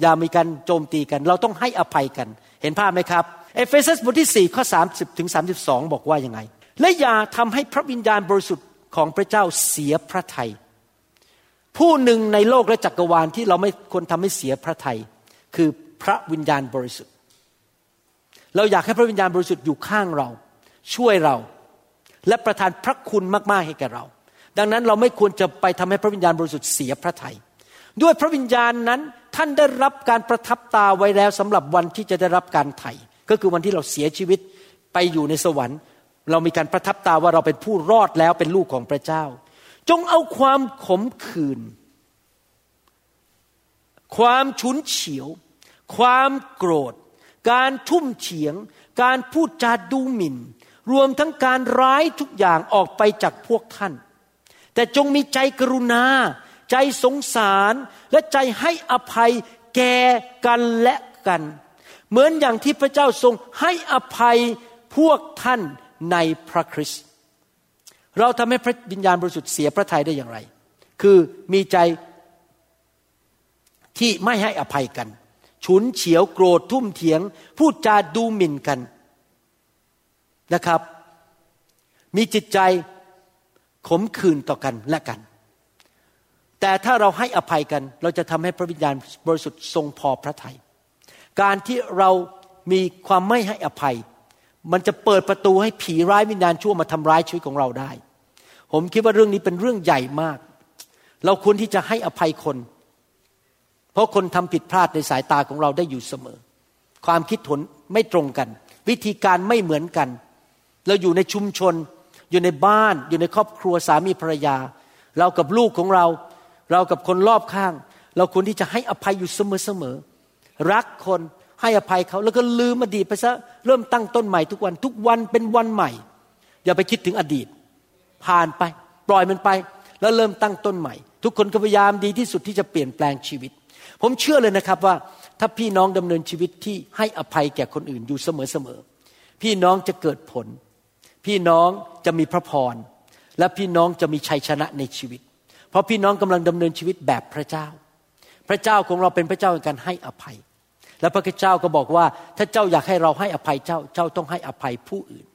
อย่ามีการโจมตีกัน เราต้องให้อภัยกัน เห็นภาพไหมครับ เอเฟซัสบทที่4ข้อ30ถึง32 บอกว่ายังไง และอย่าทำให้พระวิญญาณบริสุทธิ์ของพระเจ้าเสียพระทัยผู้หนึ่งในโลกและจักรวาลที่เราไม่ควรทำให้เสียพระทัยคือพระวิญญาณบริสุทธิ์ เราอยากให้พระวิญญาณบริสุทธิ์อยู่ข้างเรา ช่วยเรา และประทานพระคุณมากๆให้แก่เรา ดังนั้นเราไม่ควรจะไปทำให้พระวิญญาณบริสุทธิ์เสียพระทัยด้วยพระวิญญาณนั้นท่านได้รับการประทับตาไว้แล้วสำหรับวันที่จะได้รับการไถ่ก็คือวันที่เราเสียชีวิตไปอยู่ในสวรรค์ เรามีการประทับตาว่าเราเป็นผู้รอดแล้วเป็นลูกของพระเจ้า จงเอาความขมขื่นความฉุนเฉียว ความโกรธ การทุ่มเฉียง การพูดจาดูหมิ่น รวมทั้งการร้ายทุกอย่างออกไปจากพวกท่าน แต่จงมีใจกรุณา ใจสงสารและใจให้อภัยแก่กันและกัน เหมือนอย่างที่พระเจ้าทรงให้อภัยพวกท่านในพระคริสต์เราทำให้พระวิญญาณบริสุทธิ์เสียพระทัยได้อย่างไร คือมีใจที่ไม่ให้อภัยกัน ฉุนเฉียวโกรธทุ่มเถียง พูดจาดูหมิ่นกัน นะครับ มีจิตใจขมขื่นต่อกันและกัน แต่ถ้าเราให้อภัยกัน เราจะทำให้พระวิญญาณบริสุทธิ์ทรงพอพระทยัยการที่เรามีความไม่ให้อภัย มันจะเปิดประตูให้ผีร้ายวิญญาณชั่วมาทำร้ายชีวิตของเราได้ ผมคิดว่าเรื่องนี้เป็นเรื่องใหญ่มาก เราควรที่จะให้อภัยคน เพราะคนทำผิดพลาดในสายตาของเราได้อยู่เสมอ ความคิดผลไม่ตรงกัน วิธีการไม่เหมือนกัน เราอยู่ในชุมชน อยู่ในบ้านอยู่ในครอบครัวสามีภรรยา เรากับลูกของเรา เรากับคนรอบข้าง เราควรที่จะให้อภัยอยู่เสมอๆรักคนให้อภัยเขาแล้วก็ลืมอดีตไปซะเริ่มตั้งต้นใหม่ทุกวันทุกวันเป็นวันใหม่ อย่าไปคิดถึงอดีต ผ่านไป ปล่อยมันไป แล้วเริ่มตั้งต้นใหม่ ทุกคนก็พยายามดีที่สุดที่จะเปลี่ยนแปลงชีวิต ผมเชื่อเลยนะครับว่าถ้าพี่น้องดำเนินชีวิตที่ให้อภัยแก่คนอื่นอยู่เสมอๆพี่น้องจะเกิดผล พี่น้องจะมีพระพร และพี่น้องจะมีชัยชนะในชีวิต เพราะพี่น้องกำลังดำเนินชีวิตแบบพระเจ้า พระเจ้าของเราเป็นพระเจ้าในการให้อภัย แล้วพระเจ้าก็บอกว่า ถ้าเจ้าอยากให้เราให้อภัยเจ้าเจ้าต้องให้อภัยผู้อื่น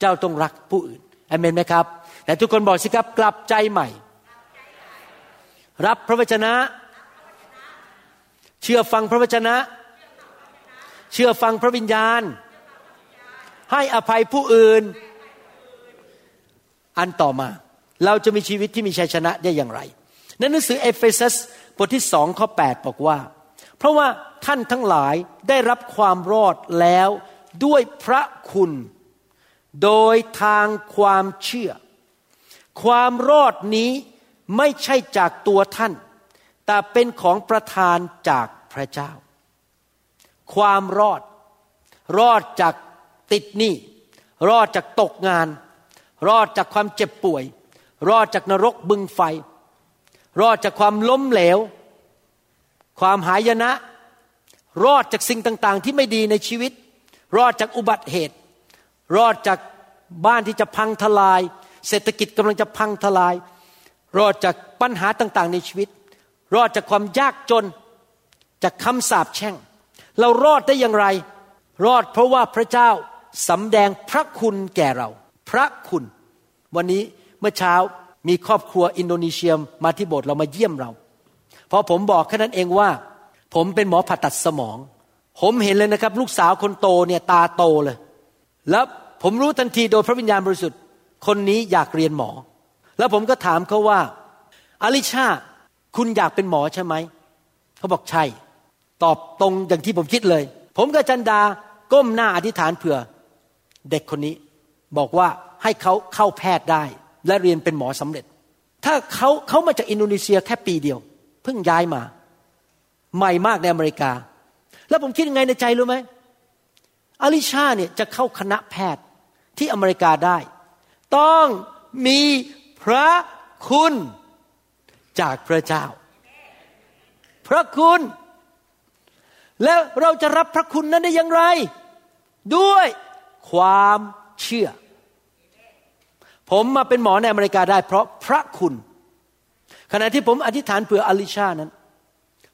เจ้าต้องรักผู้อื่นอเมนไหมครับแต่ทุกคนบอกสิครับกลับใจใหม่ รับพระวจนะ เชื่อฟังพระวจนะ เชื่อฟังพระวิญญาณ ให้อภัยผู้อื่น อันต่อมา เราจะมีชีวิตที่มีชัยชนะได้อย่างไรในหนังสือเอเฟซัสบทที่สองข้อ 8 บอกว่า เพราะว่าท่านทั้งหลายได้รับความรอดแล้วด้วยพระคุณ โดยทางความเชื่อ ความรอดนี้ไม่ใช่จากตัวท่าน แต่เป็นของประทานจากพระเจ้า ความรอด รอดจากติดหนี้รอดจากตกงาน รอดจากความเจ็บป่วย รอดจากนรกบึงไฟ รอดจากความล้มเหลว ความหายนะ รอดจากสิ่งต่างๆ ที่ไม่ดีในชีวิต รอดจากอุบัติเหตุ รอดจากบ้านที่จะพังทลาย เศรษฐกิจกำลังจะพังทลาย รอดจากปัญหาต่างๆ ในชีวิต รอดจากความยากจนจากคำสาปแช่ง เรารอดได้อย่างไร รอดเพราะว่าพระเจ้าสำแดงพระคุณแก่เรา พระคุณ วันนี้เมื่อเช้ามีครอบครัวอินโดนีเซียมาที่โบสถ์เรามาเยี่ยมเราพอผมบอกแค่นั้นเองว่า ผมเป็นหมอผ่าตัดสมอง ผมเห็นเลยนะครับ ลูกสาวคนโตเนี่ยตาโตเลย แล้วผมรู้ทันทีโดยพระวิญญาณบริสุทธิ์คนนี้อยากเรียนหมอ แล้วผมก็ถามเขาว่าอลิชาคุณอยากเป็นหมอใช่ไหมเขาบอกใช่ ตอบตรงอย่างที่ผมคิดเลย ผมกับจันดาก้มหน้าอธิษฐานเผื่อ เด็กคนนี้ บอกว่าให้เขาเข้าแพทย์ได้ และเรียนเป็นหมอสำเร็จ ถ้าเขาเขามาจากอินโดนีเซียแค่ปีเดียว เพิ่งย้ายมา ใหม่มากในอเมริกา แล้วผมคิดยังไงในใจรู้ไหมอลิชาเนี่ยจะเข้าคณะแพทย์ที่อเมริกาได้ ต้องมีพระคุณจากพระเจ้า พระคุณ แล้วเราจะรับพระคุณนั้นได้อย่างไร ด้วยความ เชื่อ ผมมาเป็นหมอในอเมริกาได้ เพราะพระคุณ ขณะที่ผมอธิษฐานเผื่ออลิชานั้น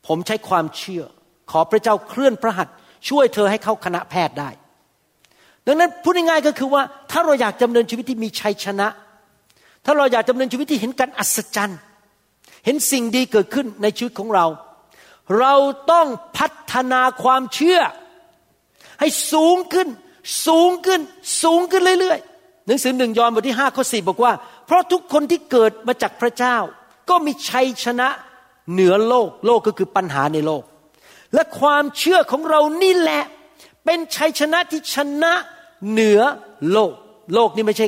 ผมใช้ความเชื่อ ขอพระเจ้าเคลื่อนพระหัตถ์ช่วยเธอให้เข้าคณะแพทย์ได้ ดังนั้นพูดง่ายๆก็คือว่า ถ้าเราอยากดำเนินชีวิตที่มีชัยชนะ ถ้าเราอยากดำเนินชีวิตที่เห็นการอัศจรรย์ เห็นสิ่งดีเกิดขึ้นในชีวิตของเรา เราต้องพัฒนาความเชื่อ ให้สูงขึ้น สูงขึ้นสูงขึ้นเรื่อยๆ หนังสือหนึ่งยอห์นบทที่ห้าข้อสี่บอกว่า เพราะทุกคนที่เกิดมาจากพระเจ้า ก็มีชัยชนะเหนือโลกโลกก็คือปัญหาในโลก และความเชื่อของเรานี่แหละ เป็นชัยชนะที่ชนะเหนือโลก โลกนี่ไม่ใช่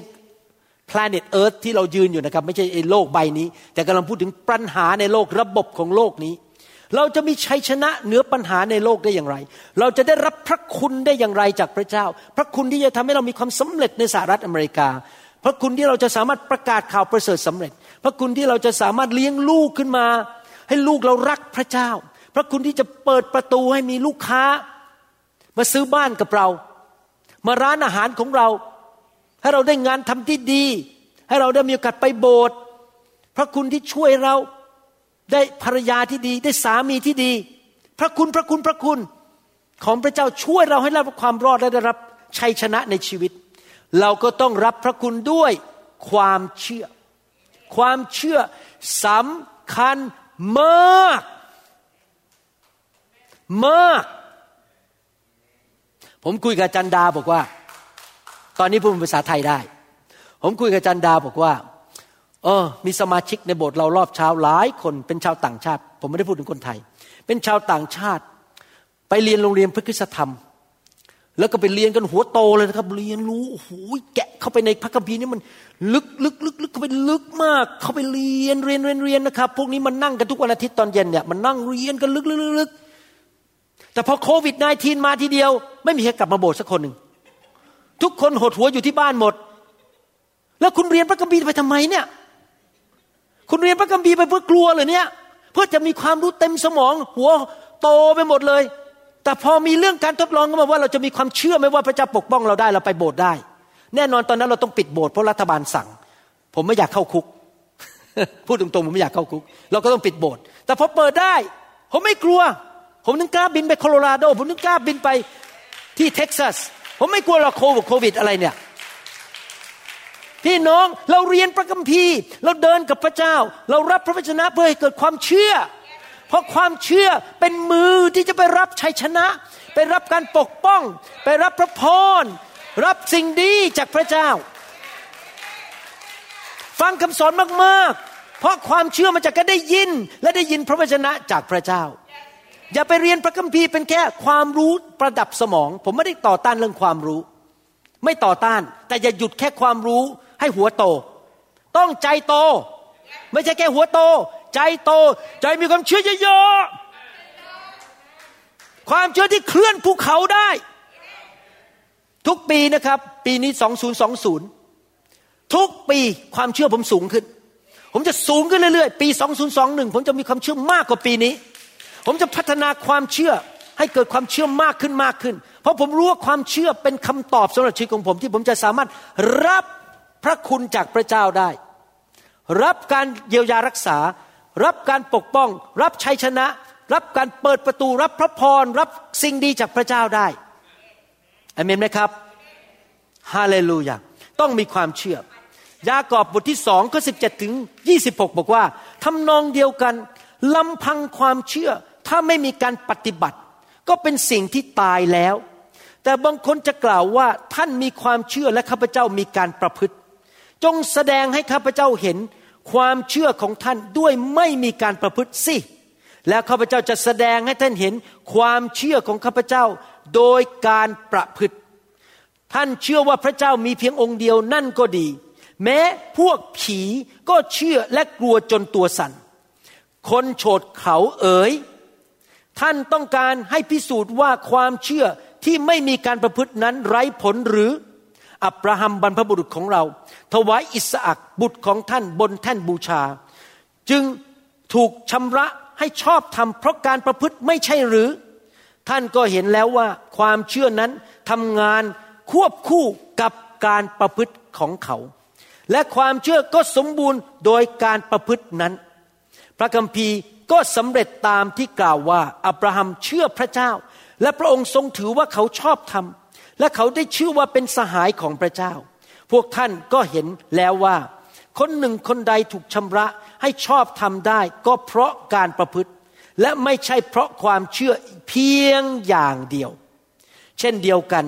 planet Earth ที่เรายืนอยู่นะครับ ไม่ใช่ไอ้โลกใบนี้ แต่กำลังพูดถึงปัญหาในโลกระบบของโลกนี้ เราจะมีชัยชนะเหนือปัญหาในโลกได้อย่างไร เราจะได้รับพระคุณได้อย่างไรจากพระเจ้า พระคุณที่จะทำให้เรามีความสำเร็จในสหรัฐอเมริกา พระคุณที่เราจะสามารถประกาศข่าวประเสริฐสำเร็จ พระคุณที่เราจะสามารถเลี้ยงลูกขึ้นมา ให้ลูกเรารักพระเจ้า พระคุณที่จะเปิดประตูให้มีลูกค้า มาซื้อบ้านกับเรา มาร้านอาหารของเรา ให้เราได้งานทำที่ดี ให้เราได้มีโอกาสไปโบสถ์พระคุณที่ช่วยเรา ได้ภรรยาที่ดี ได้สามีที่ดี พระคุณพระคุณพระคุณของพระเจ้าช่วยเราให้รับความรอดและได้รับชัยชนะในชีวิต เราก็ต้องรับพระคุณด้วยความเชื่อ ความเชื่อสำคัญมาก มาก ผมคุยกับจันดาบอกว่า ตอนนี้พูดภาษาไทยได้ ผมคุยกับจันดาบอกว่า เออ มีสมาชิกในโบสถ์เรารอบเช้าหลายคนเป็นชาวต่างชาติ ผมไม่ได้พูดถึงคนไทย เป็นชาวต่างชาติ ไปเรียนโรงเรียนพระคุณธรรม แล้วก็ไปเรียนกันหัวโตเลยนะครับ เรียนรู้โอ้โหแกะเข้าไปในพระคัมภีร์นี่มัน ลึกลึกลึกลึกเข้าไปลึกมาก เข้าไปเรียนเรียนเรียนเรียนนะครับ พวกนี้มันนั่งกันทุกวันอาทิตย์ตอนเย็นเนี่ยมันนั่งเรียนกันลึกลึกลึกลึกแต่พอโควิด -19 มาทีเดียว ไม่มีใครกลับมาโบสถ์สักคนหนึ่งทุกคนหดหัวอยู่ที่บ้านหมด แล้วคุณเรียนพระคัมภีร์ไปทำไมเนี่ย คุณเรียนพระคัมภีร์ไปเพื่อกลัวเหรอเนี่ย เพื่อจะมีความรู้เต็มสมอง หัวโตไปหมดเลย แต่พอมีเรื่องการทดลองก็มาว่าเราจะมีความเชื่อไหมว่าพระเจ้าปกป้องเราได้เราไปโบสถ์ได้ แน่นอนตอนนั้นเราต้องปิดโบสถ์เพราะรัฐบาลสั่ง ผมไม่อยากเข้าคุก พูดตรงๆผมไม่อยากเข้าคุก เราก็ต้องปิดโบสถ์แต่พอเปิดได้ ผมไม่กลัว ผมนึกกล้าบินไปโคโลราโด ผมนึกกล้าบินไปที่เท็กซัส ผมไม่กลัวเราโควิดโควิดอะไรเนี่ย พี่น้องเราเรียนพระคัมภีร์ เราเดินกับพระเจ้า เรารับพระวจนะเพื่อให้เกิดความเชื่อ เพราะความเชื่อเป็นมือที่จะไปรับชัยชนะ ไปรับการปกป้อง ไปรับพระพร รับสิ่งดีจากพระเจ้า ฟังคำสอนมากๆ เพราะความเชื่อมาจากการได้ยินและได้ยินพระวจนะจากพระเจ้าอย่าไปเรียนพระคัมภีร์เป็นแค่ความรู้ประดับสมอง ผมไม่ได้ต่อต้านเรื่องความรู้ ไม่ต่อต้าน แต่อย่าหยุดแค่ความรู้ ให้หัวโต ต้องใจโต ไม่ใช่แค่หัวโต ใจโต ใจมีความเชื่อเยอะๆความเชื่อที่เคลื่อนภูเขาได้ ทุกปีนะครับ ปีนี้ 2020 ทุกปีความเชื่อผมสูงขึ้น ผมจะสูงขึ้นเรื่อยๆ ปี 2021 ผมจะมีความเชื่อมากกว่าปีนี้ ผมจะพัฒนาความเชื่อให้เกิดความเชื่อมากขึ้นมากขึ้น เพราะผมรู้ว่าความเชื่อเป็นคำตอบสำหรับชีวิตของผมที่ผมจะสามารถรับ พระคุณจากพระเจ้าได้ รับการเยียวยารักษา รับการปกป้อง รับชัยชนะ รับการเปิดประตู รับพระพร รับสิ่งดีจากพระเจ้าได้อเมนไหมครับฮาเลลูยาต้องมีความเชื่อยากอบบทที่สองข้อสิบเจ็ดถึงยี่สิบหกบอกว่าทำนองเดียวกันลำพังความเชื่อ ถ้าไม่มีการปฏิบัติ ก็เป็นสิ่งที่ตายแล้ว แต่บางคนจะกล่าวว่าท่านมีความเชื่อและข้าพเจ้ามีการประพฤติ จงแสดงให้ข้าพเจ้าเห็นความเชื่อของท่านด้วยไม่มีการประพฤติสิแล้วข้าพเจ้าจะแสดงให้ท่านเห็นความเชื่อของข้าพเจ้าโดยการประพฤติ ท่านเชื่อว่าพระเจ้ามีเพียงองค์เดียวนั่นก็ดี แม้พวกผีก็เชื่อและกลัวจนตัวสัน่น คนโฉดเขาเอ๋ย ท่านต้องการให้พิสูจน์ว่าความเชื่อที่ไม่มีการประพฤตินั้นไร้ผลหรือ อับราฮัมบรรพบุรุษของเรา ถวายอิสอักบุตรของท่านบนแท่นบูชา จึงถูกชำระให้ชอบธรรมเพราะการประพฤติไม่ใช่หรือ ท่านก็เห็นแล้วว่าความเชื่อนั้นทำงานควบคู่กับการประพฤติของเขา และความเชื่อก็สมบูรณ์โดยการประพฤตินั้น พระคัมภีร์ก็สำเร็จตามที่กล่าวว่าอับราฮัมเชื่อพระเจ้า และพระองค์ทรงถือว่าเขาชอบธรรม และเขาได้ชื่อว่าเป็นสหายของพระเจ้า พวกท่านก็เห็นแล้วว่า คนหนึ่งคนใดถูกชำระให้ชอบธรรมได้ ก็เพราะการประพฤติ และไม่ใช่เพราะความเชื่อเพียงอย่างเดียว เช่นเดียวกัน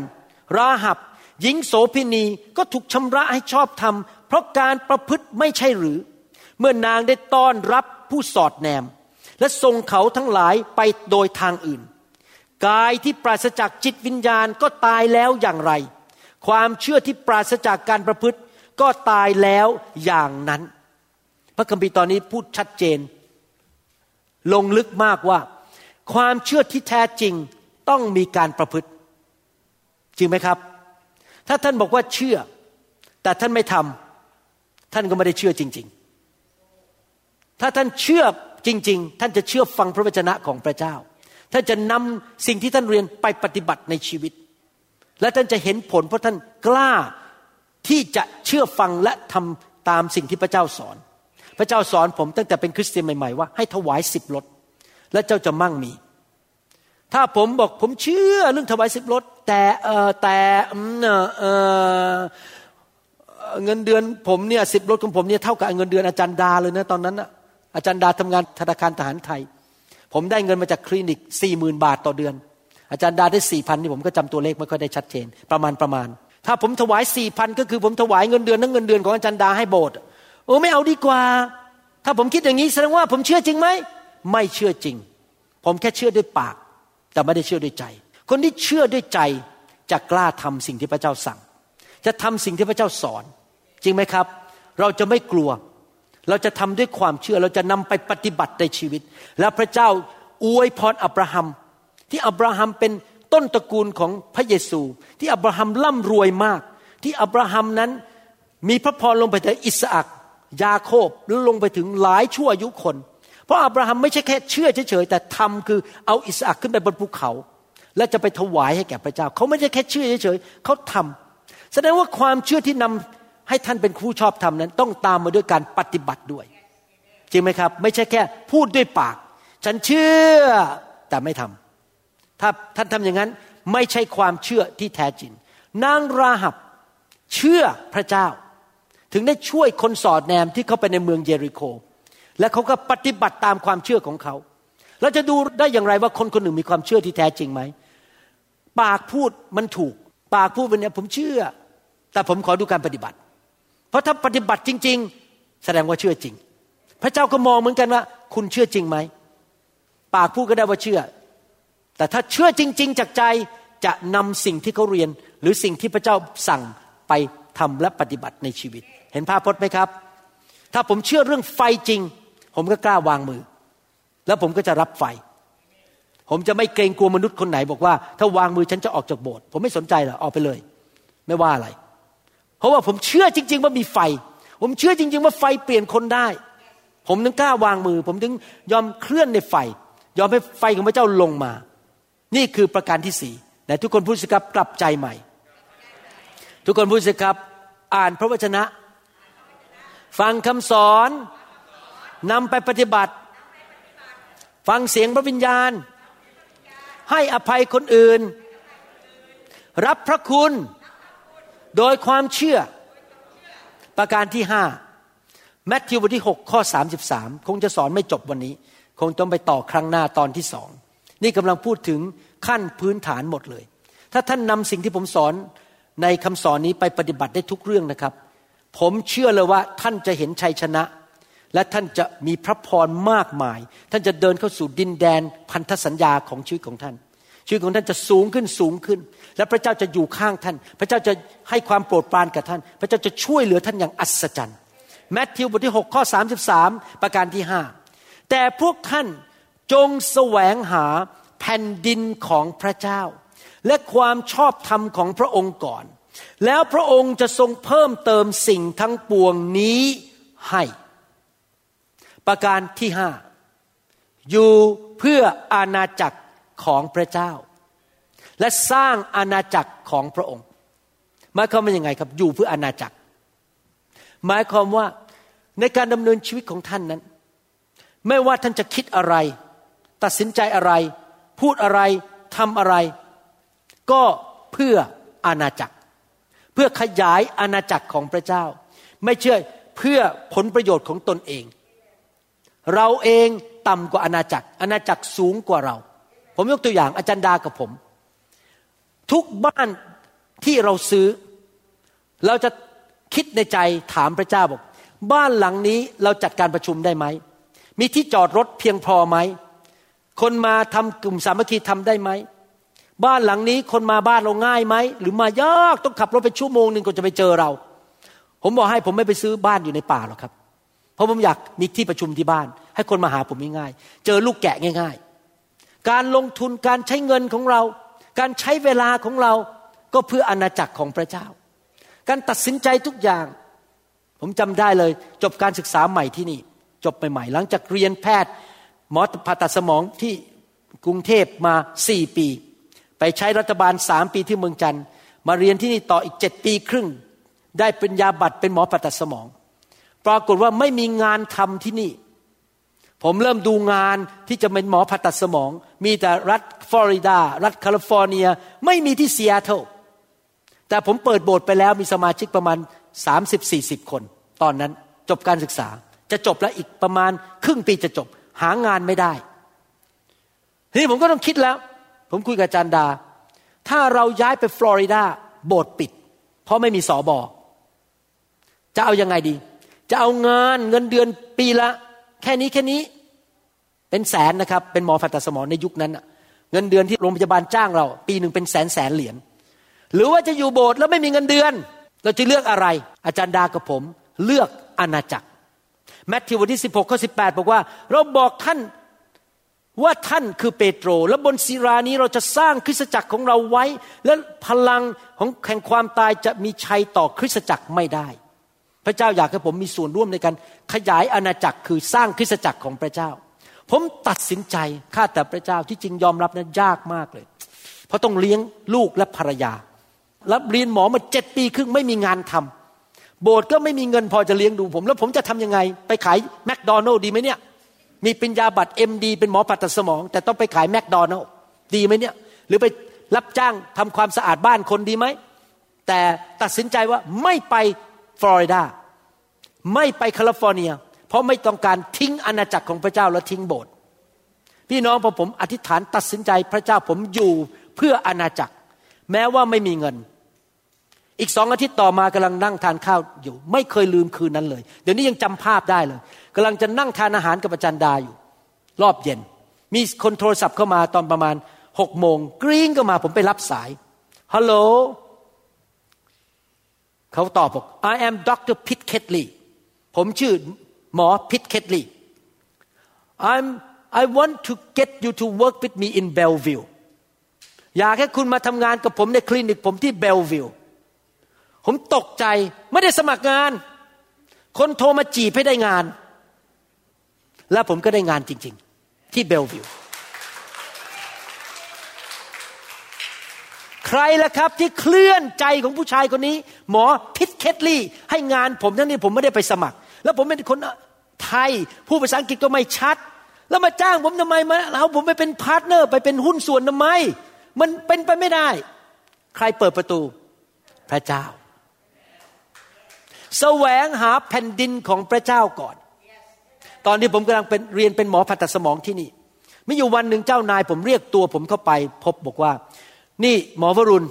ราหับหญิงโสพินีก็ถูกชำระให้ชอบธรรมเพราะการประพฤติไม่ใช่หรือ เมื่อนางได้ต้อนรับผู้สอดแนม และส่งเขาทั้งหลายไปโดยทางอื่น กายที่ปราศจากจิตวิญญาณก็ตายแล้วอย่างไร ความเชื่อที่ปราศจากการประพฤติก็ตายแล้วอย่างนั้น พระคัมภีร์ตอนนี้พูดชัดเจน ลงลึกมากว่า ความเชื่อที่แท้จริงต้องมีการประพฤติ จริงไหมครับ ถ้าท่านบอกว่าเชื่อ แต่ท่านไม่ทำท่านก็ไม่ได้เชื่อจริง ๆ ถ้าท่านเชื่อจริง ๆ ท่านจะเชื่อฟังพระวจนะของพระเจ้า ท่านจะนำสิ่งที่ท่านเรียนไปปฏิบัติในชีวิต และท่านจะเห็นผลเพราะท่านกล้าที่จะเชื่อฟังและทำตามสิ่งที่พระเจ้าสอน พระเจ้าสอนผมตั้งแต่เป็นคริสเตียนใหม่ๆว่าให้ถวายสิบรถและเจ้าจะมั่งมี ถ้าผมบอกผมเชื่อเรื่องถวายสิบรถแต่เออแต่เออเงินเดือนผมเนี่ยสิบรถของผมเนี่ยเท่ากับเงินเดือนอาจารย์ดาเลยนะตอนนั้นนะอาจารย์ดาทำงานธนาคารทหารไทย ผมได้เงินมาจากคลินิกสี่หมื่นบาทต่อเดือน อาจารย์ดาได้สี่พันนี่ผมก็จำตัวเลขไม่ค่อยได้ชัดเจน ประมาณประมาณ ถ้าผมถวายสี่พันก็คือผมถวายเงินเดือนทั้งเงินเดือนของอาจารย์ดาให้โบสถ์โอ้ไม่เอาดีกว่า ถ้าผมคิดอย่างนี้แสดงว่าผมเชื่อจริงไหมไม่เชื่อจริง ผมแค่เชื่อด้วยปาก แต่ไม่ได้เชื่อด้วยใจ คนที่เชื่อด้วยใจจะกล้าทำสิ่งที่พระเจ้าสั่ง จะทำสิ่งที่พระเจ้าสอน จริงไหมครับ เราจะไม่กลัว เราจะทำด้วยความเชื่อเราจะนำไปปฏิบัติในชีวิต แล้วพระเจ้าอวยพรอับราฮัม ที่อับราฮัมเป็นต้นตระกูลของพระเยซู ที่อับราฮัมร่ำรวยมาก ที่อับราฮัมนั้นมีพระพรลงไปถึงอิสอักยาโคบแล้วลงไปถึงหลายชั่วอายุคน เพราะอับราฮัมไม่ใช่แค่เชื่อเฉยๆแต่ทำคือเอาอิสอักขึ้นไปบนภูเขา และจะไปถวายให้แก่พระเจ้า เขาไม่ใช่แค่เชื่อเฉยๆเขาทำแสดงว่าความเชื่อที่นำ ให้ท่านเป็นผู้ชอบธรรมนั้น ต้องตามมาด้วยการปฏิบัติด้วย จริงไหมครับ ไม่ใช่แค่พูดด้วยปาก ฉันเชื่อแต่ไม่ทำถ้าท่านทำอย่างนั้น ไม่ใช่ความเชื่อที่แท้จริง นางราหับเชื่อพระเจ้า ถึงได้ช่วยคนสอดแนมที่เข้าไปในเมืองเยริโค และเขาก็ปฏิบัติตามความเชื่อของเขาเราจะดูได้อย่างไรว่าคนคนหนึ่งมีความเชื่อที่แท้จริงไหมปากพูดมันถูก ปากพูดเป็นเนี่ยผมเชื่อ แต่ผมขอดูการปฏิบัติ เพราะถ้าปฏิบัติจริง ๆ แสดงว่าเชื่อจริง พระเจ้าก็มองเหมือนกันว่า คุณเชื่อจริงไหม ปากพูดก็ได้ว่าเชื่อ แต่ถ้าเชื่อจริง ๆ จากใจจะนำสิ่งที่เขาเรียน หรือสิ่งที่พระเจ้าสั่งไปทำและปฏิบัติในชีวิต เห็นภาพพจน์ไหมครับ ถ้าผมเชื่อเรื่องไฟจริง ผมก็กล้าวางมือ แล้วผมก็จะรับไฟ ผมจะไม่เกรงกลัวมนุษย์คนไหน บอกว่า ถ้าวางมือฉันจะออกจากโบสถ์ผมไม่สนใจหรอกออกไปเลย ไม่ว่าอะไร เพราะว่าผมเชื่อจริง ๆ ว่ามีไฟ ผมเชื่อจริง ๆ ว่าไฟเปลี่ยนคนได้ ผมถึงกล้าวางมือ ผมถึงยอมเคลื่อนในไฟ ยอมให้ไฟของพระเจ้าลงมา นี่คือประการที่สี่แต่ทุกคนพูดสิครับกลับใจใหม่ ทุกคนพูดสิครับ อ่านพระวจนะ ฟังคำสอนนำไปปฏิบัติ ฟังเสียงพระวิญญาณ ให้อภัยคนอื่น รับพระคุณ โดยความเชื่อ ประการที่ห้าแมทธิวบทที่ 6 ข้อ 33 คงจะสอนไม่จบวันนี้ คงต้องไปต่อครั้งหน้าตอนที่สองนี่กำลังพูดถึงขั้นพื้นฐานหมดเลย ถ้าท่านนำสิ่งที่ผมสอนในคำสอนนี้ไปปฏิบัติได้ทุกเรื่องนะครับ ผมเชื่อเลยว่าท่านจะเห็นชัยชนะ และท่านจะมีพระพรมากมาย ท่านจะเดินเข้าสู่ดินแดนพันธสัญญาของชีวิตของท่าน ชีวิตของท่านจะสูงขึ้นสูงขึ้น และพระเจ้าจะอยู่ข้างท่าน พระเจ้าจะให้ความโปรดปรานกับท่าน พระเจ้าจะช่วยเหลือท่านอย่างอัศจรรย์แมทธิวบทที่6ข้อ33 ประการที่ห้าแต่พวกท่านจงแสวงหาแผ่นดินของพระเจ้า และความชอบธรรมของพระองค์ก่อน แล้วพระองค์จะทรงเพิ่มเติมสิ่งทั้งปวงนี้ให้ ประการที่ห้าอยู่เพื่ออาณาจักร ของพระเจ้า และสร้างอาณาจักรของพระองค์หมายความว่ายังไงครับ อยู่เพื่ออาณาจักร หมายความว่าในการดำเนินชีวิตของท่านนั้น ไม่ว่าท่านจะคิดอะไร ตัดสินใจอะไร พูดอะไรทำอะไร ก็เพื่ออาณาจักร เพื่อขยายอาณาจักรของพระเจ้า ไม่เชื่อเพื่อผลประโยชน์ของตนเอง เราเองต่ำกว่าอาณาจักร อาณาจักรสูงกว่าเรา ผมยกตัวอย่างอาจารย์ดากับผม ทุกบ้านที่เราซื้อ เราจะคิดในใจถามพระเจ้าบอก บ้านหลังนี้เราจัดการประชุมได้ไหม มีที่จอดรถเพียงพอไหม คนมาทำกลุ่มสามัคคีทำได้ไหม บ้านหลังนี้คนมาบ้านเราง่ายไหม หรือมายากต้องขับรถไปชั่วโมงหนึ่งก็จะไปเจอเรา ผมบอกให้ผมไม่ไปซื้อบ้านอยู่ในป่าหรอกครับ เพราะผมอยากมีที่ประชุมที่บ้าน ให้คนมาหาผมง่ายๆเจอลูกแกะง่าย ๆ การลงทุนการใช้เงินของเรา การใช้เวลาของเราก็เพื่ออาณาจักรของพระเจ้า การตัดสินใจทุกอย่าง ผมจำได้เลย จบการศึกษาใหม่ที่นี่ จบใหม่ๆหลังจากเรียนแพทย์ หมอผ่าตัดสมองที่กรุงเทพมาสี่ปี ไปใช้รัฐบาลสามปีที่เมืองจันทร์มาเรียนที่นี่ต่ออีกเจ็ดปีครึ่ง ได้ปริญญาบัตรเป็นหมอผ่าตัดสมอง ปรากฏว่าไม่มีงานทำที่นี่ ผมเริ่มดูงานที่จะเป็นหมอผ่าตัดสมอง มีแต่รัฐฟลอริดา รัฐแคลิฟอร์เนีย ไม่มีที่ซีแอตเทิลแต่ผมเปิดโบสถ์ไปแล้วมีสมาชิกประมาณ 30-40 คน ตอนนั้นจบการศึกษา จะจบแล้วอีกประมาณครึ่งปีจะจบ หางานไม่ได้ ทีนี้ผมก็ต้องคิดแล้ว ผมคุยกับจารย์ดา ถ้าเราย้ายไปฟลอริดาโบสถ์ปิด เพราะไม่มีสอบอจะเอายังไงดี จะเอางานเงินเดือนปีละ แค่นี้แค่นี้เป็นแสนนะครับ เป็นหมอฝัตสมองในยุคนั้น เงินเดือนที่โรงพยาบาลจ้างเรา ปีหนึ่งเป็นแสนแสนเหรียญหรือว่าจะอยู่โบสถ์แล้วไม่มีเงินเดือน เราจะเลือกอะไร อาจารย์ดากับผมเลือกอาณาจักรแมทธิวบทที่16ข้อ18บอกว่า เราบอกท่านว่าท่านคือเปโตร และบนศิรานี้เราจะสร้างคริสตจักรของเราไว้ และพลังของแห่งความตายจะมีชัยต่อคริสตจักรไม่ได้ พระเจ้าอยากให้ผมมีส่วนร่วมในการ ขยายอาณาจักรคือสร้างคริสตจักรของพระเจ้า ผมตัดสินใจข้าแต่พระเจ้าที่จริงยอมรับนะยากมากเลย เพราะต้องเลี้ยงลูกและภรรยา รับเรียนหมอมาเจ็ดปีครึ่งไม่มีงานทำโบสถ์ก็ไม่มีเงินพอจะเลี้ยงดูผม แล้วผมจะทํำยังไง ไปขายแมคโดนัลล์ดีไหมเนี่ยมีปัญญาบัตรเอ็มดีเป็นหมอผ่าตัดสมอง แต่ต้องไปขายแมคโดนัลล์ดีไหมเนี่ย หรือไปรับจ้างทำความสะอาดบ้านคนดีไหมแต่ตัดสินใจว่าไม่ไปฟลอริดา ไม่ไปแคลิฟอร์เนีย เพราะไม่ต้องการทิ้งอาณาจักรของพระเจ้าแล้วทิ้งโบสถ์พี่น้องพอผมอธิษฐานตัดสินใจพระเจ้าผมอยู่เพื่ออาณาจักร แม้ว่าไม่มีเงิน อีกสองอาทิตย์ต่อมากำลังนั่งทานข้าวอยู่ ไม่เคยลืมคืนนั้นเลย เดี๋ยวนี้ยังจำภาพได้เลยกำลังจะนั่งทานอาหารกับอาจารย์ดาอยู่ รอบเย็น มีคนโทรศัพท์เข้ามาตอนประมาณหกโมงกรี๊งก็มาผมไปรับสายฮัลโหลเขาตอบบอก I am Dr. Pitt Ketley ผมชื่อหมอ Pitt Ketley I'm I want to get you to work with me in Bellevue อยากให้คุณมาทำงานกับผมในคลินิกผมที่เบลวิลผมตกใจไม่ได้สมัครงาน คนโทรมาจีบให้ได้งาน แล้วผมก็ได้งานจริง ๆ ที่เบลวิล ใครล่ะครับที่เคลื่อนใจของผู้ชายคนนี้ หมอพิทเคทลี่ให้งานผมทั้งนี้ผมไม่ได้ไปสมัคร แล้วผมเป็นคนไทยพูดภาษาอังกฤษก็ไม่ชัด แล้วมาจ้างผมทำไมมาเอาผมไปเป็น partner ไปเป็นหุ้นส่วนทำไม มันเป็นไปไม่ได้ ใครเปิดประตู พระเจ้า แสวงหาแผ่นดินของพระเจ้าก่อน ตอนที่ผมกำลังเป็นเรียนเป็นหมอผ่าตัดสมองที่นี่มีอยู่วันหนึ่งเจ้านายผมเรียกตัวผมเข้าไป พบบอกว่า นี่หมอวรุณ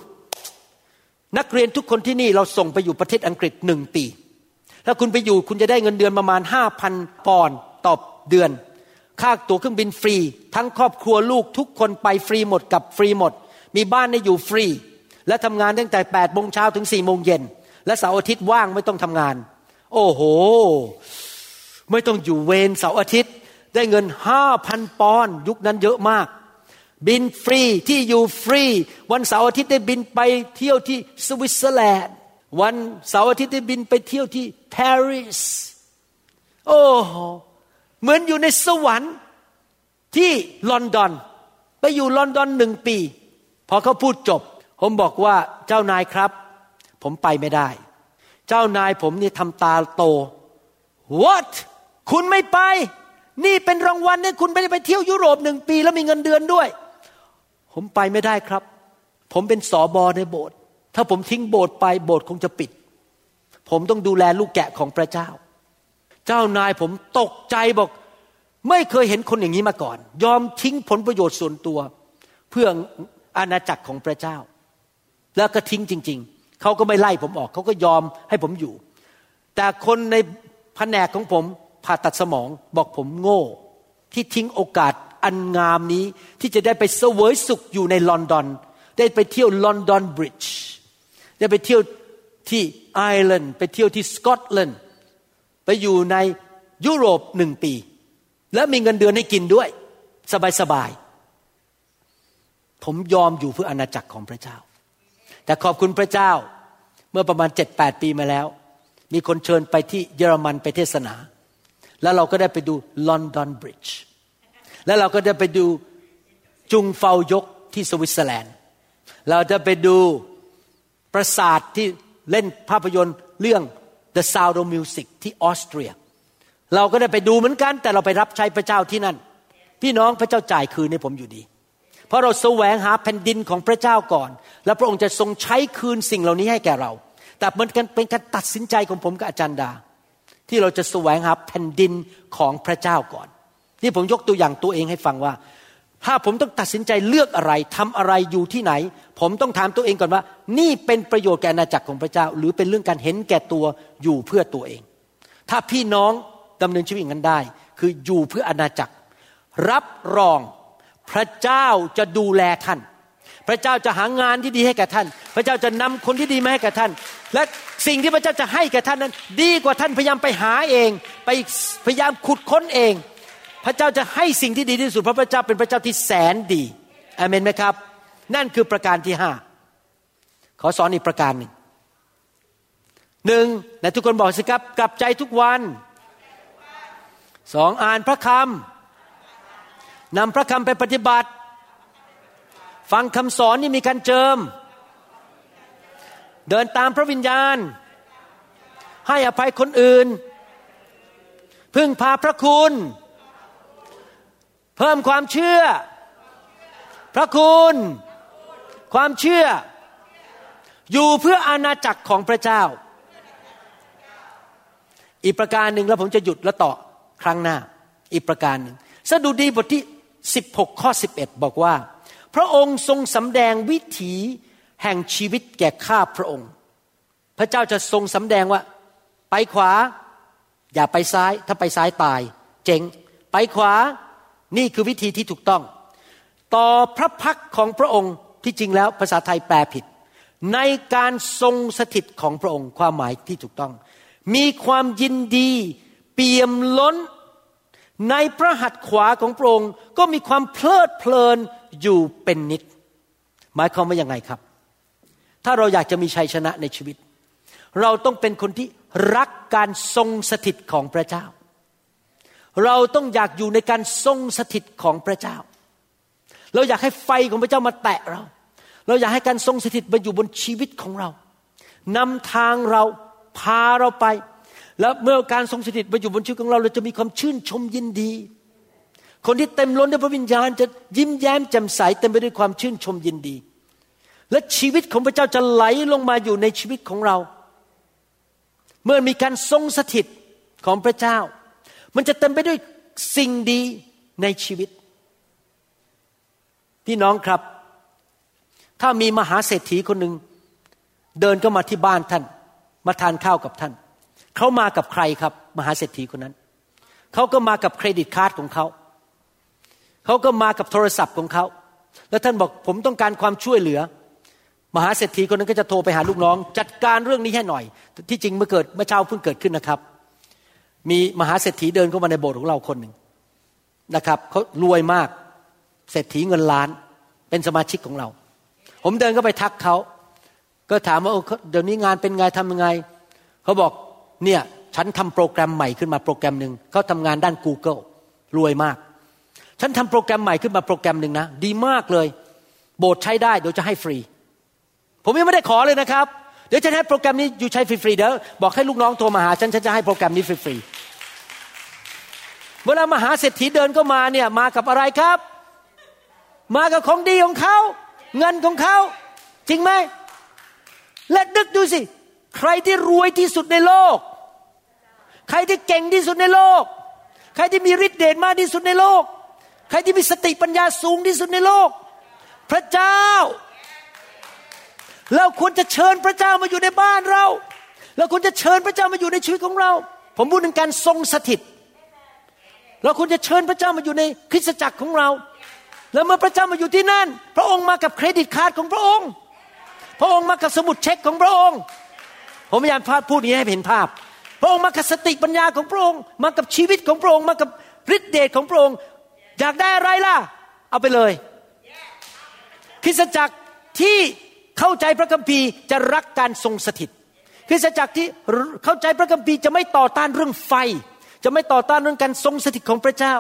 นักเรียนทุกคนที่นี่เราส่งไปอยู่ประเทศอังกฤษหนึ่งปี ถ้าคุณไปอยู่คุณจะได้เงินเดือนประมาณห้าพันปอนด์ต่อเดือน ค่าตั๋วเครื่องบินฟรี ทั้งครอบครัวลูกทุกคนไปฟรีหมดกับฟรีหมด มีบ้านให้อยู่ฟรี และทำงานตั้งแต่แปดโมงเช้าถึงสี่โมงเย็นและเสาร์อาทิตย์ว่างไม่ต้องทำงาน โอ้โห ไม่ต้องอยู่เวรเสาร์อาทิตย์ ได้เงินห้าพันปอนด์ยุคนั้นเยอะมาก บินฟรีที่อยู่ฟรี วันเสาร์อาทิตย์ได้บินไปเที่ยวที่สวิตเซอร์แลนด์ วันเสาร์อาทิตย์ได้บินไปเที่ยวที่ปารีสโอ้เหมือนอยู่ในสวรรค์ที่ลอนดอน ไปอยู่ลอนดอนหนึ่งปี พอเขาพูดจบ ผมบอกว่าเจ้านายครับ ผมไปไม่ได้ เจ้านายผมนี่ทำตาโต what คุณไม่ไป นี่เป็นรางวัลเนี่ยคุณไปไปเที่ยวยุโรปหนึ่งปี แล้วมีเงินเดือนด้วย ผมไปไม่ได้ครับ ผมเป็นสอบอในโบสถ์ถ้าผมทิ้งโบสถ์ไปโบสถ์คงจะปิด ผมต้องดูแลลูกแกะของพระเจ้า เจ้านายผมตกใจบอก ไม่เคยเห็นคนอย่างนี้มาก่อน ยอมทิ้งผลประโยชน์ส่วนตัว เพื่ออาณาจักรของพระเจ้า แล้วก็ทิ้งจริง ๆเขาก็ไม่ไล่ผมออกเขาก็ยอมให้ผมอยู่ แต่คนในแผนกของผมผ่าตัดสมองบอกผมโง่ ที่ทิ้งโอกาส อันงามนี้ที่จะได้ไปเสวยสุขอยู่ในลอนดอน ได้ไปเที่ยวลอนดอนบริดจ์ได้ไปเที่ยวที่ไอร์แลนด์ไปเที่ยวที่สกอตแลนด์ไปอยู่ในยุโรปหนึ่งปี แล้วมีเงินเดือนให้กินด้วย สบายๆผมยอมอยู่เพื่ออาณาจักรของพระเจ้า แต่ขอบคุณพระเจ้าเมื่อประมาณเจ็ดแปดปีมาแล้ว มีคนเชิญไปที่เยอรมันไปเทศนา แล้วเราก็ได้ไปดูลอนดอนบริดจ์ แล้วเราก็ได้ไปดูจุงเฟายกที่สวิตเซอร์แลนด์ เราจะไปดูประสาทที่เล่นภาพยนตร์เรื่อง The Sound of Music ที่ออสเตรีย เราก็ได้ไปดูเหมือนกัน แต่เราไปรับใช้พระเจ้าที่นั่น พี่น้องพระเจ้าจ่ายคืนให้ผมอยู่ดี เพราะเราแสวงหาแผ่นดินของพระเจ้าก่อน แล้วพระองค์จะทรงใช้คืนสิ่งเหล่านี้ให้แก่เรา แต่มันเป็นการตัดสินใจของผมกับอาจารย์ดา ที่เราจะแสวงหาแผ่นดินของพระเจ้าก่อน ที่ผมยกตัวอย่างตัวเองให้ฟังว่า ถ้าผมต้องตัดสินใจเลือกอะไรทำอะไรอยู่ที่ไหน ผมต้องถามตัวเองก่อนว่า นี่เป็นประโยชน์แก่อาณาจักรของพระเจ้า หรือเป็นเรื่องการเห็นแก่ตัวอยู่เพื่อตัวเอง ถ้าพี่น้องดำเนินชีวิตอย่างนั้นได้ คืออยู่เพื่ออาณาจักร รับรองพระเจ้าจะดูแลท่าน พระเจ้าจะหางานที่ดีให้แก่ท่าน พระเจ้าจะนำคนที่ดีมาให้แก่ท่าน และสิ่งที่พระเจ้าจะให้แก่ท่านนั้น ดีกว่าท่านพยายามไปหาเอง ไปพยายามขุดค้นเอง พระเจ้าจะให้สิ่งที่ดีที่สุดเพราะพระเจ้าเป็นพระเจ้าที่แสนดีอเมนไหมครับ นั่นคือประการที่ห้าขอสอนอีกประการหนึ่งหนึ่งในทุกคนบอกสิครับ กลับใจทุกวันสองอ่านพระคำนำพระคำไปปฏิบัติ ฟังคำสอนที่มีการเจิม เดินตามพระวิญญาณ ให้อภัยคนอื่น พึ่งพาพระคุณ เพิ่มความเชื่อ พระคุณ ความเชื่อ อยู่เพื่ออาณาจักรของพระเจ้า อีกประการหนึ่งแล้วผมจะหยุดแล้วต่อครั้งหน้า อีกประการหนึ่งสดุดีบทที่ 16 ข้อ 11 บอกว่า พระองค์ทรงสำแดงวิถีแห่งชีวิตแก่ข้าพระองค์ พระเจ้าจะทรงสำแดงว่า ไปขวา อย่าไปซ้าย ถ้าไปซ้ายตาย เจ๋ง ไปขวา นี่คือวิธีที่ถูกต้อง ต่อพระพักของพระองค์ที่จริงแล้วภาษาไทยแปลผิด ในการทรงสถิตของพระองค์ความหมายที่ถูกต้อง มีความยินดี เปี่ยมล้น ในพระหัตถ์ขวาของพระองค์ก็มีความเพลิดเพลินอยู่เป็นนิด หมายความว่ายังไงครับ ถ้าเราอยากจะมีชัยชนะในชีวิต เราต้องเป็นคนที่รักการทรงสถิตของพระเจ้า เราต้องอยากอยู่ในการทรงสถิตของพระเจ้า เราอยากให้ไฟของพระเจ้ามาแตะเรา เราอยากให้การทรงสถิตมาอยู่บนชีวิตของเรานำทางเราพาเราไป แล้วเมื่อการทรงสถิตมาอยู่บนชีวิตของเราเราจะมีความชื่นชมยินดี คนที่เต็มล้นด้วยพระวิญญาณ จะยิ้มแย้มแจ่มใสเต็มไปด้วยความชื่นชมยินดี และชีวิตของพระเจ้าจะไหลลงมาอยู่ในชีวิตของเรา เมื่อมีการทรงสถิตของพระเจ้า มันจะเต็มไปด้วยสิ่งดีในชีวิต พี่น้องครับ ถ้ามีมหาเศรษฐีคนหนึ่งเดินเข้ามาที่บ้านท่าน มาทานข้าวกับท่าน เขามากับใครครับ มหาเศรษฐีคนนั้น เขาก็มากับเครดิตการ์ดของเขา เขาก็มากับโทรศัพท์ของเขา แล้วท่านบอกผมต้องการความช่วยเหลือ มหาเศรษฐีคนนั้นก็จะโทรไปหาลูกน้อง จัดการเรื่องนี้ให้หน่อย ที่จริงเมื่อเกิดเมื่อเช้าเพิ่งเกิดขึ้นนะครับ มีมหาเศรษฐีเดินเข้ามาในโบสถ์ของเราคนหนึ่งนะครับเขารวยมากเศรษฐีเงินล้าน เป็นสมาชิกของเรา ผมเดินก็ไปทักเขาก็ถามว่าเดี๋ยวนี้งานเป็นไงทำยังไงเขาบอกเนี่ยฉันทำโปรแกรมใหม่ขึ้นมาโปรแกรมหนึ่งเขาทำงานด้าน Google รวยมาก ฉันทำโปรแกรมใหม่ขึ้นมาโปรแกรมหนึ่งนะ ดีมากเลย โบสถ์ใช้ได้เดี๋ยวจะให้ฟรี ผมยังไม่ได้ขอเลยนะครับ เดี๋ยวจะให้โปรแกรมนี้อยู่ใช้ฟรีๆเดี๋ยวบอกให้ลูกน้องโทรมาหาฉันฉันจะให้โปรแกรมนี้ฟรีๆ เวลามหาเศรษฐีเดินก็มาเนี่ยมากับอะไรครับ มากับของดีของเขา เงินของเขา จริงไหม และดึกดูสิ ใครที่รวยที่สุดในโลก ใครที่เก่งที่สุดในโลก ใครที่มีฤทธิ์เดชมากที่สุดในโลก ใครที่มีสติปัญญาสูงที่สุดในโลก พระเจ้า เราควรจะเชิญพระเจ้ามาอยู่ในบ้านเราเราควรจะเชิญพระเจ้ามาอยู่ในชีวิตของเรา ผมพูดถึงการทรงสถิต เราควรจะเชิญพระเจ้ามาอยู่ในคริสตจักรของเรา แล้วเมื่อพระเจ้ามาอยู่ที่นั่น พระองค์มากับเครดิตการ์ดของพระองค์ พระองค์มากับสมุดเช็คของพระองค์ ผมพยายามพูดนี้ให้เห็นภาพ พระองค์มากับสติปัญญาของพระองค์ มากับชีวิตของพระองค์ มากับฤทธิเดชของพระองค์ อยากได้อะไรล่ะ เอาไปเลย คริสตจักรที่เข้าใจพระคัมภีร์จะรักการทรงสถิต คริสตจักรที่เข้าใจพระคัมภีร์จะไม่ต่อต้านเรื่องไฟ จะไม่ต่อต้านเรื่องการทรงสถิตของพระเจ้า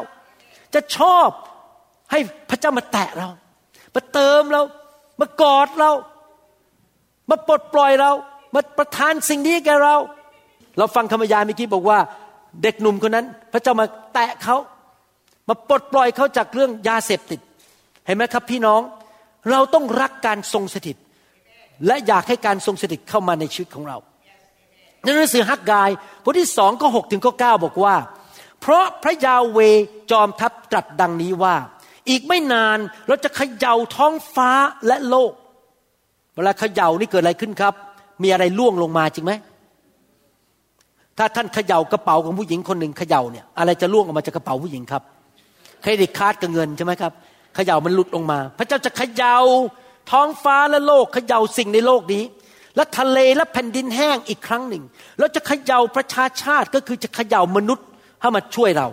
จะชอบให้พระเจ้ามาแตะเรา มาเติมเรา มากอดเรา มาปลดปล่อยเรา มาประทานสิ่งนี้แก่เรา เราฟังคำบรรยายเมื่อกี้บอกว่า เด็กหนุ่มคนนั้น พระเจ้ามาแตะเขา มาปลดปล่อยเขาจากเรื่องยาเสพติด เห็นไหมครับพี่น้อง เราต้องรักการทรงสถิต และอยากให้การทรงสถิตเข้ามาในชีวิตของเรา ในหนังสือฮักกายบทที่สองก็หกถึงข้อเก้าบอกว่า เพราะพระยาเวจอมทัพตรัสดังนี้ว่า อีกไม่นานเราจะเขย่าท้องฟ้าและโลก เวลาเขย่านี่เกิดอะไรขึ้นครับ มีอะไรล่วงลงมาจริงไหมถ้าท่านเขย่ากระเป๋าของผู้หญิงคนหนึ่งเขย่าเนี่ยอะไรจะล่วงออกมาจากกระเป๋าผู้หญิงครับเครดิตการ์ดกับเงินใช่ไหมครับเขย่ามันหลุดลงมา พระเจ้าจะเขย่าท้องฟ้าและโลกเขย่าสิ่งในโลกนี้ และทะเลและแผ่นดินแห้งอีกครั้งหนึ่ง แล้วจะเขย่าประชาชาติก็คือจะเขย่ามนุษย์ให้มาช่วยเรา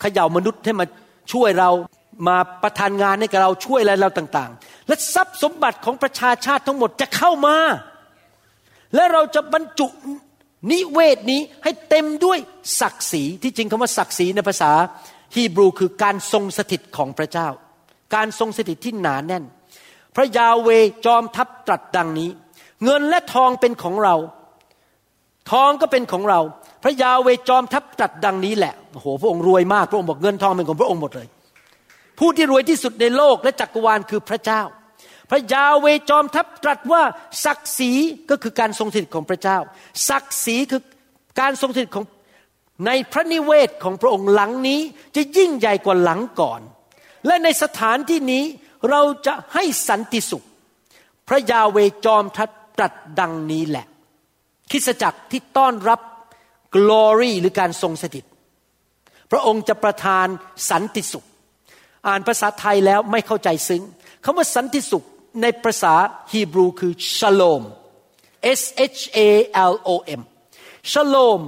เขย่ามนุษย์ให้มาช่วยเรามาประทานงานให้กับเราช่วยอะไรเราต่างๆ และทรัพย์สมบัติของประชาชาติทั้งหมดจะเข้ามา และเราจะบรรจุนิเวศนี้ให้เต็มด้วยศักดิ์ศรีที่จริงคำว่าศักดิ์ศรีในภาษาฮีบรูคือการทรงสถิตของพระเจ้า การทรงสถิตที่หนาแน่น พระยาเวจอมทัพตรัสดังนี้ เงินและทองเป็นของเรา ทองก็เป็นของเรา พระยาเวจอมทัพตรัสดังนี้แหละโอ้โหพระองค์รวยมากพระองค์บอกเงินทองเป็นของพระองค์หมดเลย ผู้ที่รวยที่สุดในโลกและจักรวาลคือพระเจ้า พระยาเวจอมทัพตรัสว่าศักดิ์ศรีก็คือการทรงสถิตของพระเจ้า ศักดิ์ศรีคือการทรงสถิตของในพระนิเวศของพระองค์หลังนี้จะยิ่งใหญ่กว่าหลังก่อน และในสถานที่นี้เราจะให้สันติสุข พระยาเวจอมทัด ตรัสดังนี้แหละ คริสจักรที่ต้อนรับ glory หรือการทรงสถิต พระองค์จะประทานสันติสุข อ่านภาษาไทยแล้วไม่เข้าใจซึ้งคำว่าสันติสุขในภาษาฮีบรูคือ shalom S H A L O M shalom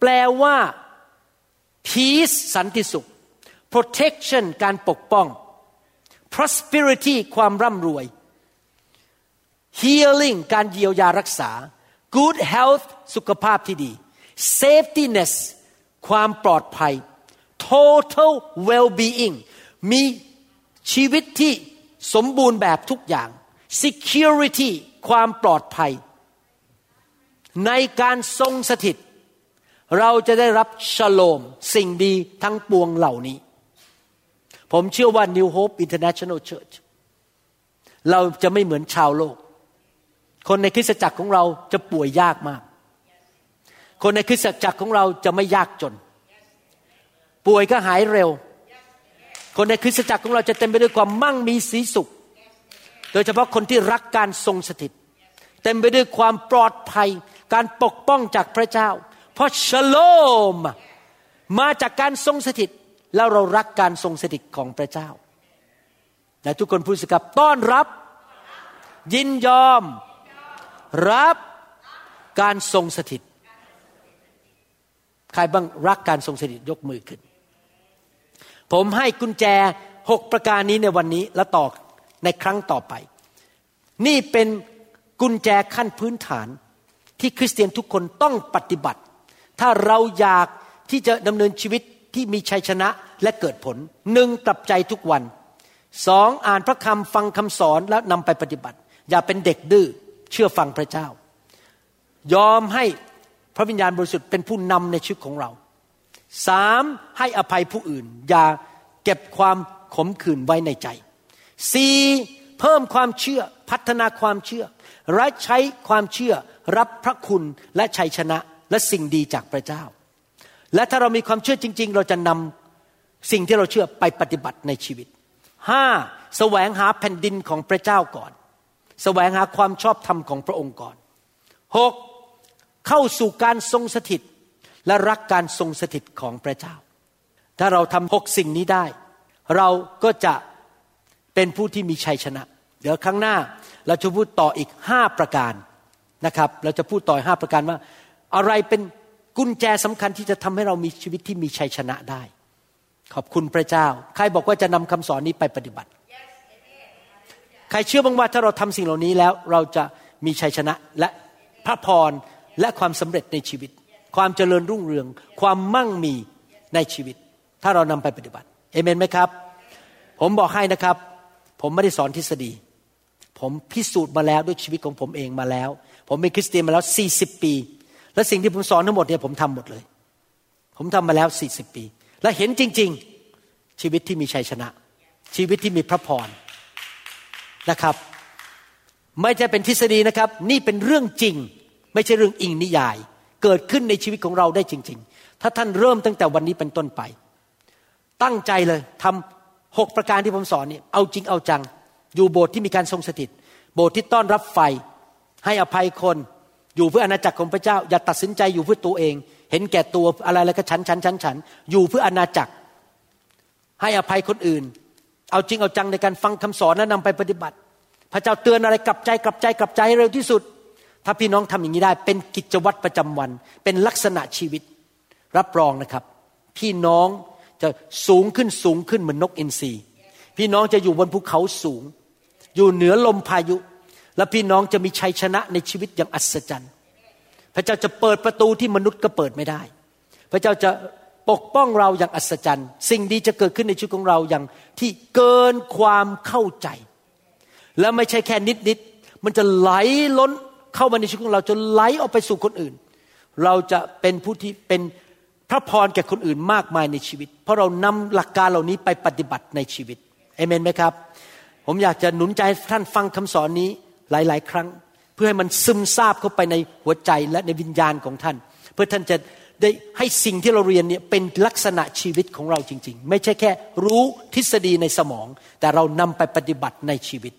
แปลว่า peace สันติสุข protection การปกป้อง prosperity ความร่ำรวย healing การเยียวยารักษา good health สุขภาพที่ดี safetyness ความปลอดภัย total well-being มีชีวิตที่สมบูรณ์แบบทุกอย่าง security ความปลอดภัย ในการทรงสถิต เราจะได้รับชโลม สิ่งดีทั้งปวงเหล่านี้ ผมเชื่อว่า New Hope International Church เราจะไม่เหมือนชาวโลก คนในคริสตจักรของเราจะป่วยยากมาก คนในคริสตจักรของเราจะไม่ยากจน ป่วยก็หายเร็ว คนในคริสตจักรของเราจะเต็มไปด้วยความมั่งมีสีสุข โดยเฉพาะคนที่รักการทรงสถิต เต็มไปด้วยความปลอดภัย การปกป้องจากพระเจ้า เพราะชโลมมาจากการทรงสถิตแล้วเรารักการทรงสถิตของพระเจ้าและทุกคนพูดสิครับต้อนรับ ยินยอม รับการทรงสถิต ใครบ้างรักการทรงสถิตยกมือขึ้น ผมให้กุญแจหกประการนี้ในวันนี้และต่อในครั้งต่อไป นี่เป็นกุญแจขั้นพื้นฐานที่คริสเตียนทุกคนต้องปฏิบัติ ถ้าเราอยากที่จะดำเนินชีวิตที่มีชัยชนะและเกิดผลหนึ่งกลับใจทุกวันสองอ่านพระคำฟังคำสอนแล้วนำไปปฏิบัติ อย่าเป็นเด็กดื้อ เชื่อฟังพระเจ้า ยอมให้พระวิญญาณบริสุทธิ์เป็นผู้นำในชีวิตของเราสามให้อภัยผู้อื่น อย่าเก็บความขมขื่นไว้ในใจสี่เพิ่มความเชื่อพัฒนาความเชื่อและใช้ความเชื่อรับพระคุณและชัยชนะและสิ่งดีจากพระเจ้า และถ้าเรามีความเชื่อจริง ๆ เราจะนำสิ่งที่เราเชื่อไปปฏิบัติในชีวิตห้าแสวงหาแผ่นดินของพระเจ้าก่อน แสวงหาความชอบธรรมของพระองค์ก่อนหกเข้าสู่การทรงสถิต และรักการทรงสถิตของพระเจ้า ถ้าเราทำหกสิ่งนี้ได้ เราก็จะเป็นผู้ที่มีชัยชนะ เดี๋ยวครั้งหน้าเราจะพูดต่ออีกห้าประการนะครับ เราจะพูดต่อห้าประการว่า อะไรเป็นกุญแจสำคัญที่จะทำให้เรามีชีวิตที่มีชัยชนะได้ ขอบคุณพระเจ้า ใครบอกว่าจะนำคำสอนนี้ไปปฏิบัติ ใครเชื่อบ้างว่าถ้าเราทำสิ่งเหล่านี้แล้ว เราจะมีชัยชนะและพระพรและความสำเร็จในชีวิต ความเจริญรุ่งเรือง ความมั่งมีในชีวิต ถ้าเรานำไปปฏิบัติเอเมนไหมครับ ผมบอกให้นะครับ ผมไม่ได้สอนทฤษฎี ผมพิสูจน์มาแล้วด้วยชีวิตของผมเองมาแล้ว ผมเป็นคริสเตียนมาแล้ว 40 ปี และสิ่งที่ผมสอนทั้งหมดเนี่ยผมทำหมดเลย ผมทำมาแล้ว 40 ปี และเห็นจริง ๆ ชีวิตที่มีชัยชนะ ชีวิตที่มีพระพร นะครับ ไม่ใช่เป็นทฤษฎีนะครับ นี่เป็นเรื่องจริง ไม่ใช่เรื่องอิงนิยาย เกิดขึ้นในชีวิตของเราได้จริง ๆ ถ้าท่านเริ่มตั้งแต่วันนี้เป็นต้นไป ตั้งใจเลยทำหกประการที่ผมสอนนี่เอาจริงเอาจัง อยู่โบสถ์ที่มีการทรงสถิต โบสถ์ที่ต้อนรับไฟ ให้อภัยคน อยู่เพื่ออาณาจักรของพระเจ้า อย่าตัดสินใจอยู่เพื่อตัวเอง เห็นแก่ตัวอะไรแล้วก็ฉันฉันฉันฉันอยู่เพื่ออาณาจักร ให้อภัยคนอื่น เอาจริงเอาจังในการฟังคำสอนและนำไปปฏิบัติ พระเจ้าเตือนอะไรกลับใจกลับใจกลับใจเร็วที่สุด ถ้าพี่น้องทำอย่างนี้ได้ เป็นกิจวัตรประจำวัน เป็นลักษณะชีวิต รับรองนะครับ พี่น้องจะสูงขึ้นสูงขึ้นเหมือนนกอินทรีพี่น้องจะอยู่บนภูเขาสูง อยู่เหนือลมพายุ และพี่น้องจะมีชัยชนะในชีวิตอย่างอัศจรรย์ พระเจ้าจะเปิดประตูที่มนุษย์ก็เปิดไม่ได้ พระเจ้าจะ ปกป้องเราอย่างอัศจรรย์ สิ่งดีจะเกิดขึ้นในชีวิตของเราอย่างที่เกินความเข้าใจ และไม่ใช่แค่นิดนิดมันจะไหลล้นเข้ามาในชีวิตของเราจนไหลออกไปสู่คนอื่น เราจะเป็นผู้ที่เป็นพระพรแก่คนอื่นมากมายในชีวิต เพราะเรานำหลักการเหล่านี้ไปปฏิบัติในชีวิตเอเมนไหมครับ ผมอยากจะหนุนใจท่านฟังคำสอนนี้หลาย ๆ ครั้ง เพื่อให้มันซึมซาบเข้าไปในหัวใจและในวิญญาณของท่าน เพื่อท่านจะ ได้ให้สิ่งที่เราเรียนเนี่ยเป็นลักษณะชีวิตของเราจริง ๆ ไม่ใช่แค่รู้ทฤษฎีในสมอง แต่เรานำไปปฏิบัติในชีวิต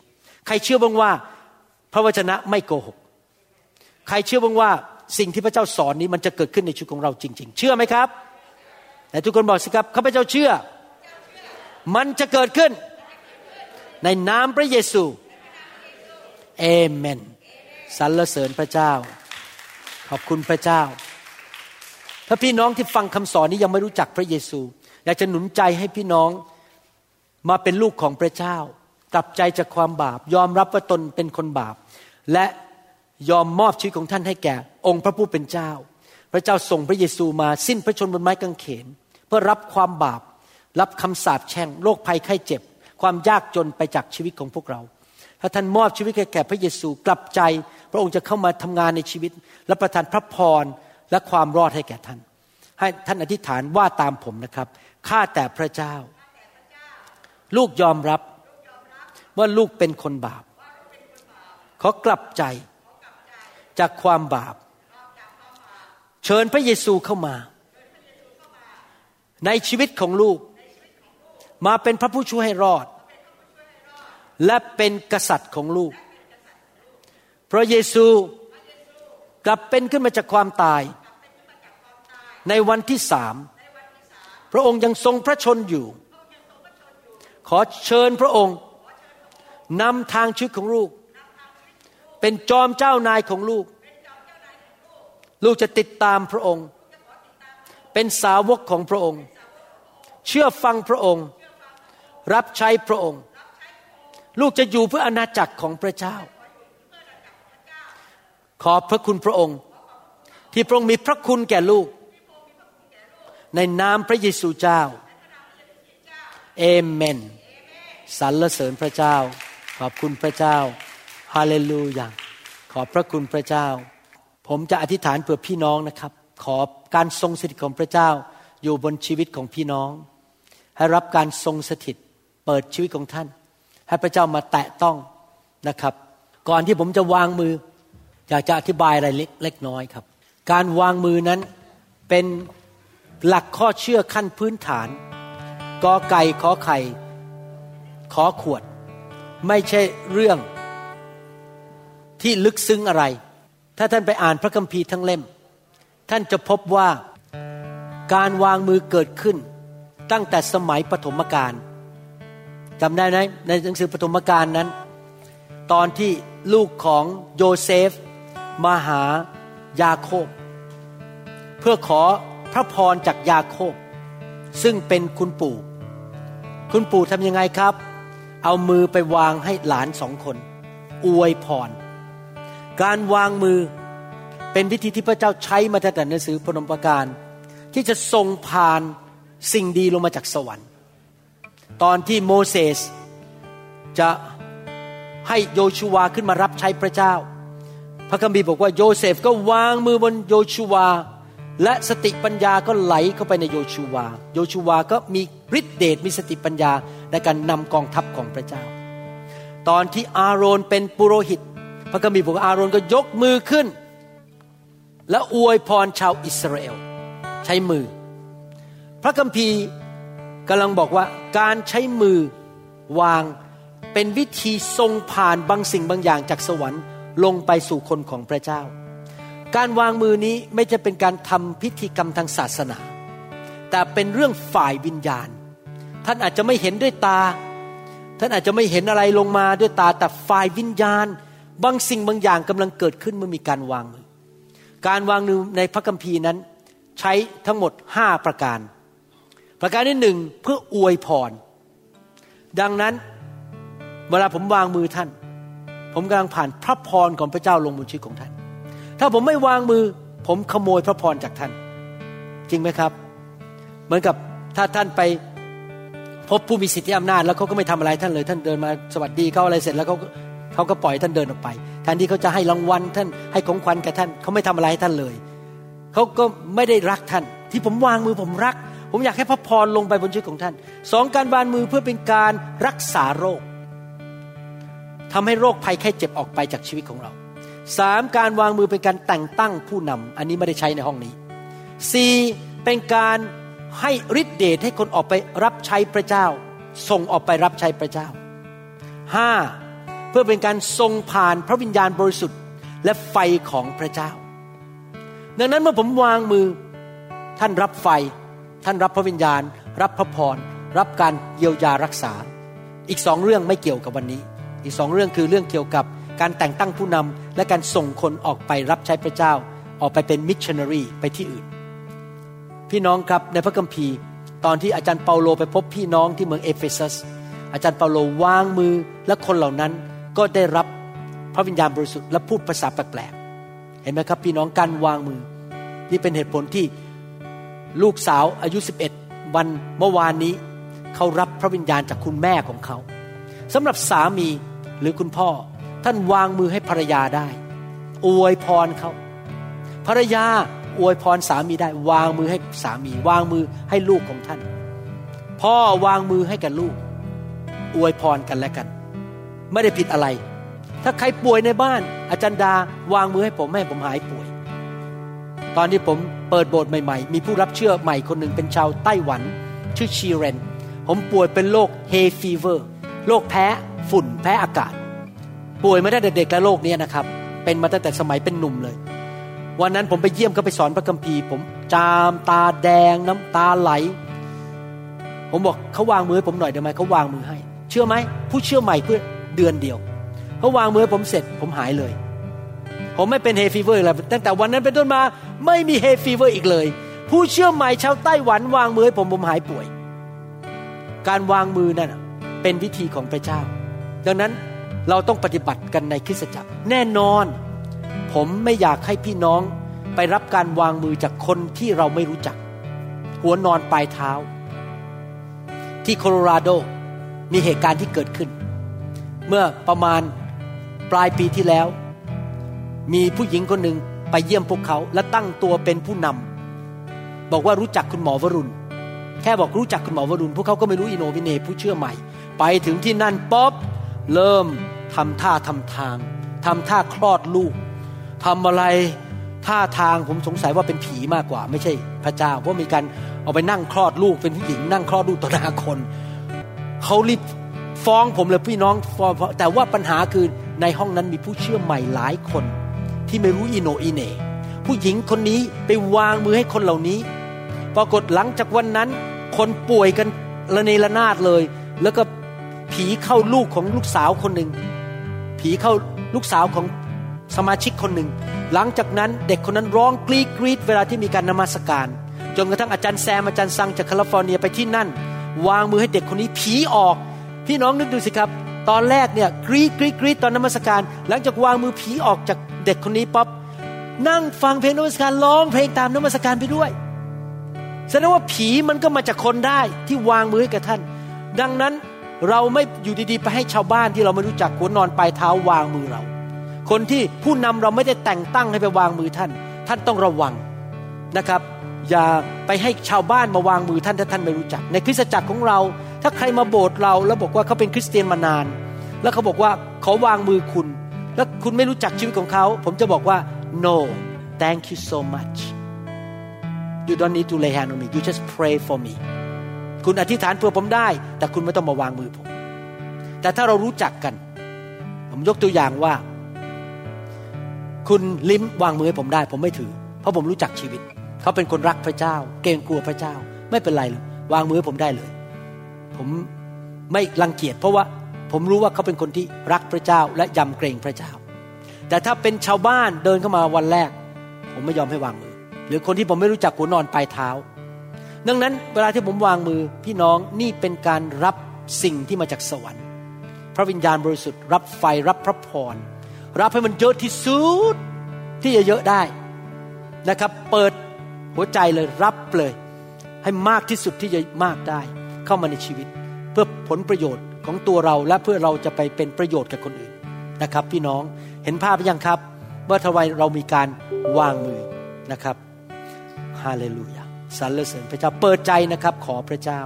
ใครเชื่อบ้างว่าพระวจนะไม่โกหก ใครเชื่อบ้างว่าสิ่งที่พระเจ้าสอนนี้มันจะเกิดขึ้นในชีวิตของเราจริง ๆ เชื่อไหมครับแต่ทุกคนบอกสิครับข้าพเจ้าเชื่อ มันจะเกิดขึ้น ในนามพระเยซูเอเมนสรรเสริญพระเจ้า ขอบคุณพระเจ้า ถ้าพี่น้องที่ฟังคำสอนนี้ยังไม่รู้จักพระเยซู อยากจะหนุนใจให้พี่น้องมาเป็นลูกของพระเจ้า กลับใจจากความบาป ยอมรับว่าตนเป็นคนบาป และยอมมอบชีวิตของท่านให้แก่ องค์พระผู้เป็นเจ้า พระเจ้าส่งพระเยซูมาสิ้นพระชนม์บนไม้กางเขน เพื่อรับความบาป รับคำสาปแช่งโรคภัยไข้เจ็บ ความยากจนไปจากชีวิตของพวกเรา ถ้าท่านมอบชีวิตแก่พระเยซูกลับใจ พระองค์จะเข้ามาทำงานในชีวิต และประทานพระพร และความรอดให้แก่ท่าน ให้ท่านอธิษฐานว่าตามผมนะครับข้าแต่พระเจ้า ลูกยอมรับว่าลูกเป็นคนบาปขอกลับใจจากความบาป เชิญพระเยซูเข้ามา ในชีวิตของลูก มาเป็นพระผู้ช่วยให้รอด และเป็นกษัตริย์ของลูก พระเยซูกลับเป็นขึ้นมาจากความตาย ในวันที่สามพระองค์ยังทรงพระชนอยู่ ขอเชิญพระองค์นำทางชีวิตของลูก เป็นจอมเจ้านายของลูก ลูกจะติดตามพระองค์ เป็นสาวกของพระองค์ เชื่อฟังพระองค์ รับใช้พระองค์ ลูกจะอยู่เพื่ออาณาจักรของพระเจ้า ขอบพระคุณพระองค์ ที่พระองค์มีพระคุณแก่ลูก ในนามพระเยซูเจ้าเอเมนสรรเสริญพระเจ้า ขอบคุณพระเจ้าฮาเลลูยาขอบพระคุณพระเจ้า ผมจะอธิษฐานเผื่อพี่น้องนะครับ ขอการทรงสถิตของพระเจ้าอยู่บนชีวิตของพี่น้อง ให้รับการทรงสถิตเปิดชีวิตของท่าน ให้พระเจ้ามาแตะต้องนะครับ ก่อนที่ผมจะวางมือ อยากจะอธิบายอะไรเล็กเล็กน้อยครับ การวางมือนั้นเป็น หลักข้อเชื่อขั้นพื้นฐานกอไก่ขอไข่ขอขวด ไม่ใช่เรื่องที่ลึกซึ้งอะไร ถ้าท่านไปอ่านพระคัมภีร์ทั้งเล่ม ท่านจะพบว่าการวางมือเกิดขึ้นตั้งแต่สมัยปฐมกาลจำได้ไหมในหนังสือปฐมกาลนั้น ตอนที่ลูกของโยเซฟมาหายาโคบ เพื่อขอ พระพรจากยาโคบ ซึ่งเป็นคุณปู่ คุณปู่ทำยังไงครับ เอามือไปวางให้หลานสองคน อวยพร การวางมือเป็นวิธีที่พระเจ้าใช้มาตั้งแต่หนังสือพนมปการ ที่จะส่งผ่านสิ่งดีลงมาจากสวรรค์ ตอนที่โมเสสจะให้โยชูวาขึ้นมารับใช้พระเจ้า พระคัมภีร์บอกว่าโยเซฟก็วางมือบนโยชูวา และสติปัญญาก็ไหลเข้าไปในโยชูวา โยชูวาก็มีฤทธิเดชมีสติปัญญาในการนำกองทัพของพระเจ้า ตอนที่อาโรนเป็นปุโรหิต พระคัมภีร์บอกว่าอาโรนก็ยกมือขึ้น และอวยพรชาวอิสราเอล ใช้มือ พระคัมภีร์กำลังบอกว่าการใช้มือวางเป็นวิธีทรงผ่านบางสิ่งบางอย่างจากสวรรค์ลงไปสู่คนของพระเจ้า การวางมือนี้ไม่จะเป็นการทำพิธีกรรมทางศาสนา แต่เป็นเรื่องฝ่ายวิญญาณ ท่านอาจจะไม่เห็นด้วยตา ท่านอาจจะไม่เห็นอะไรลงมาด้วยตา แต่ฝ่ายวิญญาณ บางสิ่งบางอย่างกำลังเกิดขึ้นเมื่อมีการวางมือ การวางมือในพระคัมภีร์นั้น ใช้ทั้งหมดห้าประการ ประการที่หนึ่งเพื่ออวยพร ดังนั้นเวลาผมวางมือท่าน ผมกำลังผ่านพระพรของพระเจ้าลงบนชีวิตของท่าน ถ้าผมไม่วางมือ ผมขโมยพระพรจากท่าน จริงไหมครับ เหมือนกับถ้าท่านไปพบผู้มีสิทธิอำนาจแล้วเขาก็ไม่ทำอะไรท่านเลย ท่านเดินมาสวัสดีเขาอะไรเสร็จแล้วเขาเขาก็ปล่อยท่านเดินออกไปแทนที่เขาจะให้รางวัลท่านให้ของขวัญแก่ท่านเขาไม่ทำอะไรให้ท่านเลยเขาก็ไม่ได้รักท่าน ที่ผมวางมือผมรัก ผมอยากให้พระพรลงไปบนชีวิตของท่านสองการวางมือเพื่อเป็นการรักษาโรคทำให้โรคภัยแค่เจ็บออกไปจากชีวิตของเรา สามการวางมือเป็นการแต่งตั้งผู้นำอันนี้ไม่ได้ใช้ในห้องนี้สี่เป็นการให้ฤทธิเดชให้คนออกไปรับใช้พระเจ้า ส่งออกไปรับใช้พระเจ้าห้าเพื่อเป็นการทรงผ่านพระวิญญาณบริสุทธิ์ และไฟของพระเจ้า ดังนั้นเมื่อผมวางมือท่านรับไฟ ท่านรับพระวิญญาณ รับพระพร รับการเยียวยารักษา อีกสองเรื่องไม่เกี่ยวกับวันนี้ อีกสองเรื่องคือเรื่องเกี่ยวกับ การแต่งตั้งผู้นำและการส่งคนออกไปรับใช้พระเจ้า ออกไปเป็นมิชชันนารีไปที่อื่น พี่น้องครับในพระคัมภีร์ ตอนที่อาจารย์เปาโลไปพบพี่น้องที่เมืองเอเฟซัส อาจารย์เปาโลวางมือและคนเหล่านั้นก็ได้รับพระวิญญาณบริสุทธิ์และพูดภาษาแปลกๆเห็นไหมครับ พี่น้องการวางมือ นี่เป็นเหตุผลที่ลูกสาวอายุ 11 วันเมื่อวานนี้ เขารับพระวิญญาณจากคุณแม่ของเขาสำหรับสามีหรือคุณพ่อ ท่านวางมือให้ภรรยาได้ อวยพรเขาภรรยาอวยพรสามีได้ วางมือให้สามี วางมือให้ลูกของท่าน พ่อวางมือให้กับลูก อวยพรกันและกัน ไม่ได้ผิดอะไร ถ้าใครป่วยในบ้าน อาจารย์ดาวางมือให้ผมให้ผมหายป่วย ตอนที่ผมเปิดโบสถ์ใหม่ๆ มีผู้รับเชื่อใหม่คนหนึ่งเป็นชาวไต้หวัน ชื่อชีเรน ผมป่วยเป็นโรคเฮฟีเวอร์โรคแพ้ฝุ่นแพ้อากาศ ป่วยมาตั้งแต่เด็กและโรคนี้นะครับ เป็นมาตั้งแต่สมัยเป็นหนุ่มเลย วันนั้นผมไปเยี่ยมก็ไปสอนพระคัมภีร์ผมจามตาแดงน้ำตาไหล ผมบอกเขาวางมือให้ผมหน่อยได้ไหมเขาวางมือให้ เชื่อไหมผู้เชื่อใหม่เชื่อเดือนเดียวเขาวางมือให้ผมเสร็จผมหายเลย ผมไม่เป็น hay fever แล้วตั้งแต่วันนั้นเป็นต้นมาไม่มี hay fever อีกเลย ผู้เชื่อใหม่ชาวไต้หวันวางมือให้ผมผมหายป่วย การวางมือนั่นเป็นวิธีของพระเจ้า ดังนั้น เราต้องปฏิบัติกันในคริสตจักร แน่นอน ผมไม่อยากให้พี่น้องไปรับการวางมือจากคนที่เราไม่รู้จัก หัวนอนปลายเท้า ที่โคโลราโดมีเหตุการณ์ที่เกิดขึ้น เมื่อประมาณปลายปีที่แล้ว มีผู้หญิงคนหนึ่งไปเยี่ยมพวกเขาและตั้งตัวเป็นผู้นำบอกว่ารู้จักคุณหมอวรุณ แค่บอกรู้จักคุณหมอวรุณ พวกเขาก็ไม่รู้อินโนวินเนผู้เชื่อใหม่ ไปถึงที่นั่นป๊อบ เริ่มทำท่าทำทางทำท่าคลอดลูกทำอะไรท่าทางผมสงสัยว่าเป็นผีมากกว่า ไม่ใช่พระเจ้า เพราะมีการเอาไปนั่งคลอดลูกเป็นผู้หญิง นั่งคลอดลูกต่อหน้าคนเขารีบฟ้องผมเลยพี่น้องฟ้องแต่ว่าปัญหาคือในห้องนั้นมีผู้เชื่อใหม่หลายคน ที่ไม่รู้อีโหน่อีเหน่ผู้หญิงคนนี้ไปวางมือให้คนเหล่านี้ ปรากฏหลังจากวันนั้น คนป่วยกันระเนระนาดเลย แล้วก็ ผีเข้าลูกของลูกสาวคนหนึ่ง ผีเข้าลูกสาวของสมาชิกคนหนึ่ง หลังจากนั้นเด็กคนนั้นร้องกรีดกรีดเวลาที่มีการนมัสการ จนกระทั่งอาจารย์แซมอาจารย์ซังจากแคลิฟอร์เนียไปที่นั่น วางมือให้เด็กคนนี้ผีออก พี่น้องนึกดูสิครับ ตอนแรกเนี่ยกรีดกรีดกรีดตอนนมัสการ หลังจากวางมือผีออกจากเด็กคนนี้ป๊อบนั่งฟังเพลงนมัสการร้องเพลงตามนมัสการไปด้วยแสดงว่าผีมันก็มาจากคนได้ที่วางมือให้กับท่าน ดังนั้น เราไม่อยู่ดีๆ ไปให้ชาวบ้านที่เราไม่รู้จักหัวนอนปลายเท้าวางมือเรา คนที่ผู้นำเราไม่ได้แต่งตั้งให้ไปวางมือท่าน ท่านต้องระวังนะครับ อย่าไปให้ชาวบ้านมาวางมือท่านถ้าท่านไม่รู้จัก ในคริสตจักรของเรา ถ้าใครมาโบสถ์เรา แล้วบอกว่าเขาเป็นคริสเตียนมานาน แล้วเขาบอกว่าขอวางมือคุณ แล้วคุณไม่รู้จักชีวิตของเขา ผมจะบอกว่า no thank you so much you don't need to lay hand on me you just pray for me คุณอธิษฐานเพื่อผมได้ แต่คุณไม่ต้องมาวางมือผม แต่ถ้าเรารู้จักกัน ผมยกตัวอย่างว่า คุณลิ้มวางมือให้ผมได้ ผมไม่ถือ เพราะผมรู้จักชีวิต เขาเป็นคนรักพระเจ้า เกรงกลัวพระเจ้า ไม่เป็นไรเลยวางมือให้ผมได้เลย ผมไม่รังเกียจเพราะว่าผมรู้ว่าเขาเป็นคนที่รักพระเจ้าและยำเกรงพระเจ้า แต่ถ้าเป็นชาวบ้านเดินเข้ามาวันแรก ผมไม่ยอมให้วางมือ หรือคนที่ผมไม่รู้จักหัวนอนปลายเท้า ดังนั้นเวลาที่ผมวางมือพี่น้องนี่เป็นการรับสิ่งที่มาจากสวรรค์ พระวิญญาณบริสุทธิ์รับไฟรับพระพร รับให้มันเยอะที่สุดที่จะเยอะได้นะครับเปิดหัวใจเลยรับเลย ให้มากที่สุดที่จะมากได้ เข้ามาในชีวิต เพื่อผลประโยชน์ของตัวเราและเพื่อเราจะไปเป็นประโยชน์กับคนอื่นนะครับ พี่น้องเห็นภาพหรือยังครับ ว่าทำไมเรามีการวางมือนะครับฮาเลลูยา สรรเสริญพระเจ้าเปิดใจนะครับ ขอพระเจ้า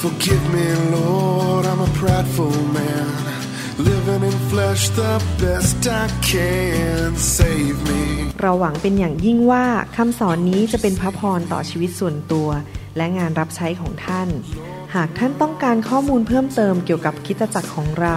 Forgive me, Lord, I'm a prideful man. Living in flesh the best I can. Save me. เราหวังเป็นอย่างยิ่งว่าคำสอนนี้จะเป็นพระพรต่อชีวิตส่วนตัว และงานรับใช้ของท่าน หากท่านต้องการข้อมูลเพิ่มเติมเกี่ยวกับคริดจักรของเรา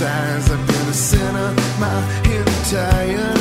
signs I've been a sinner my entire life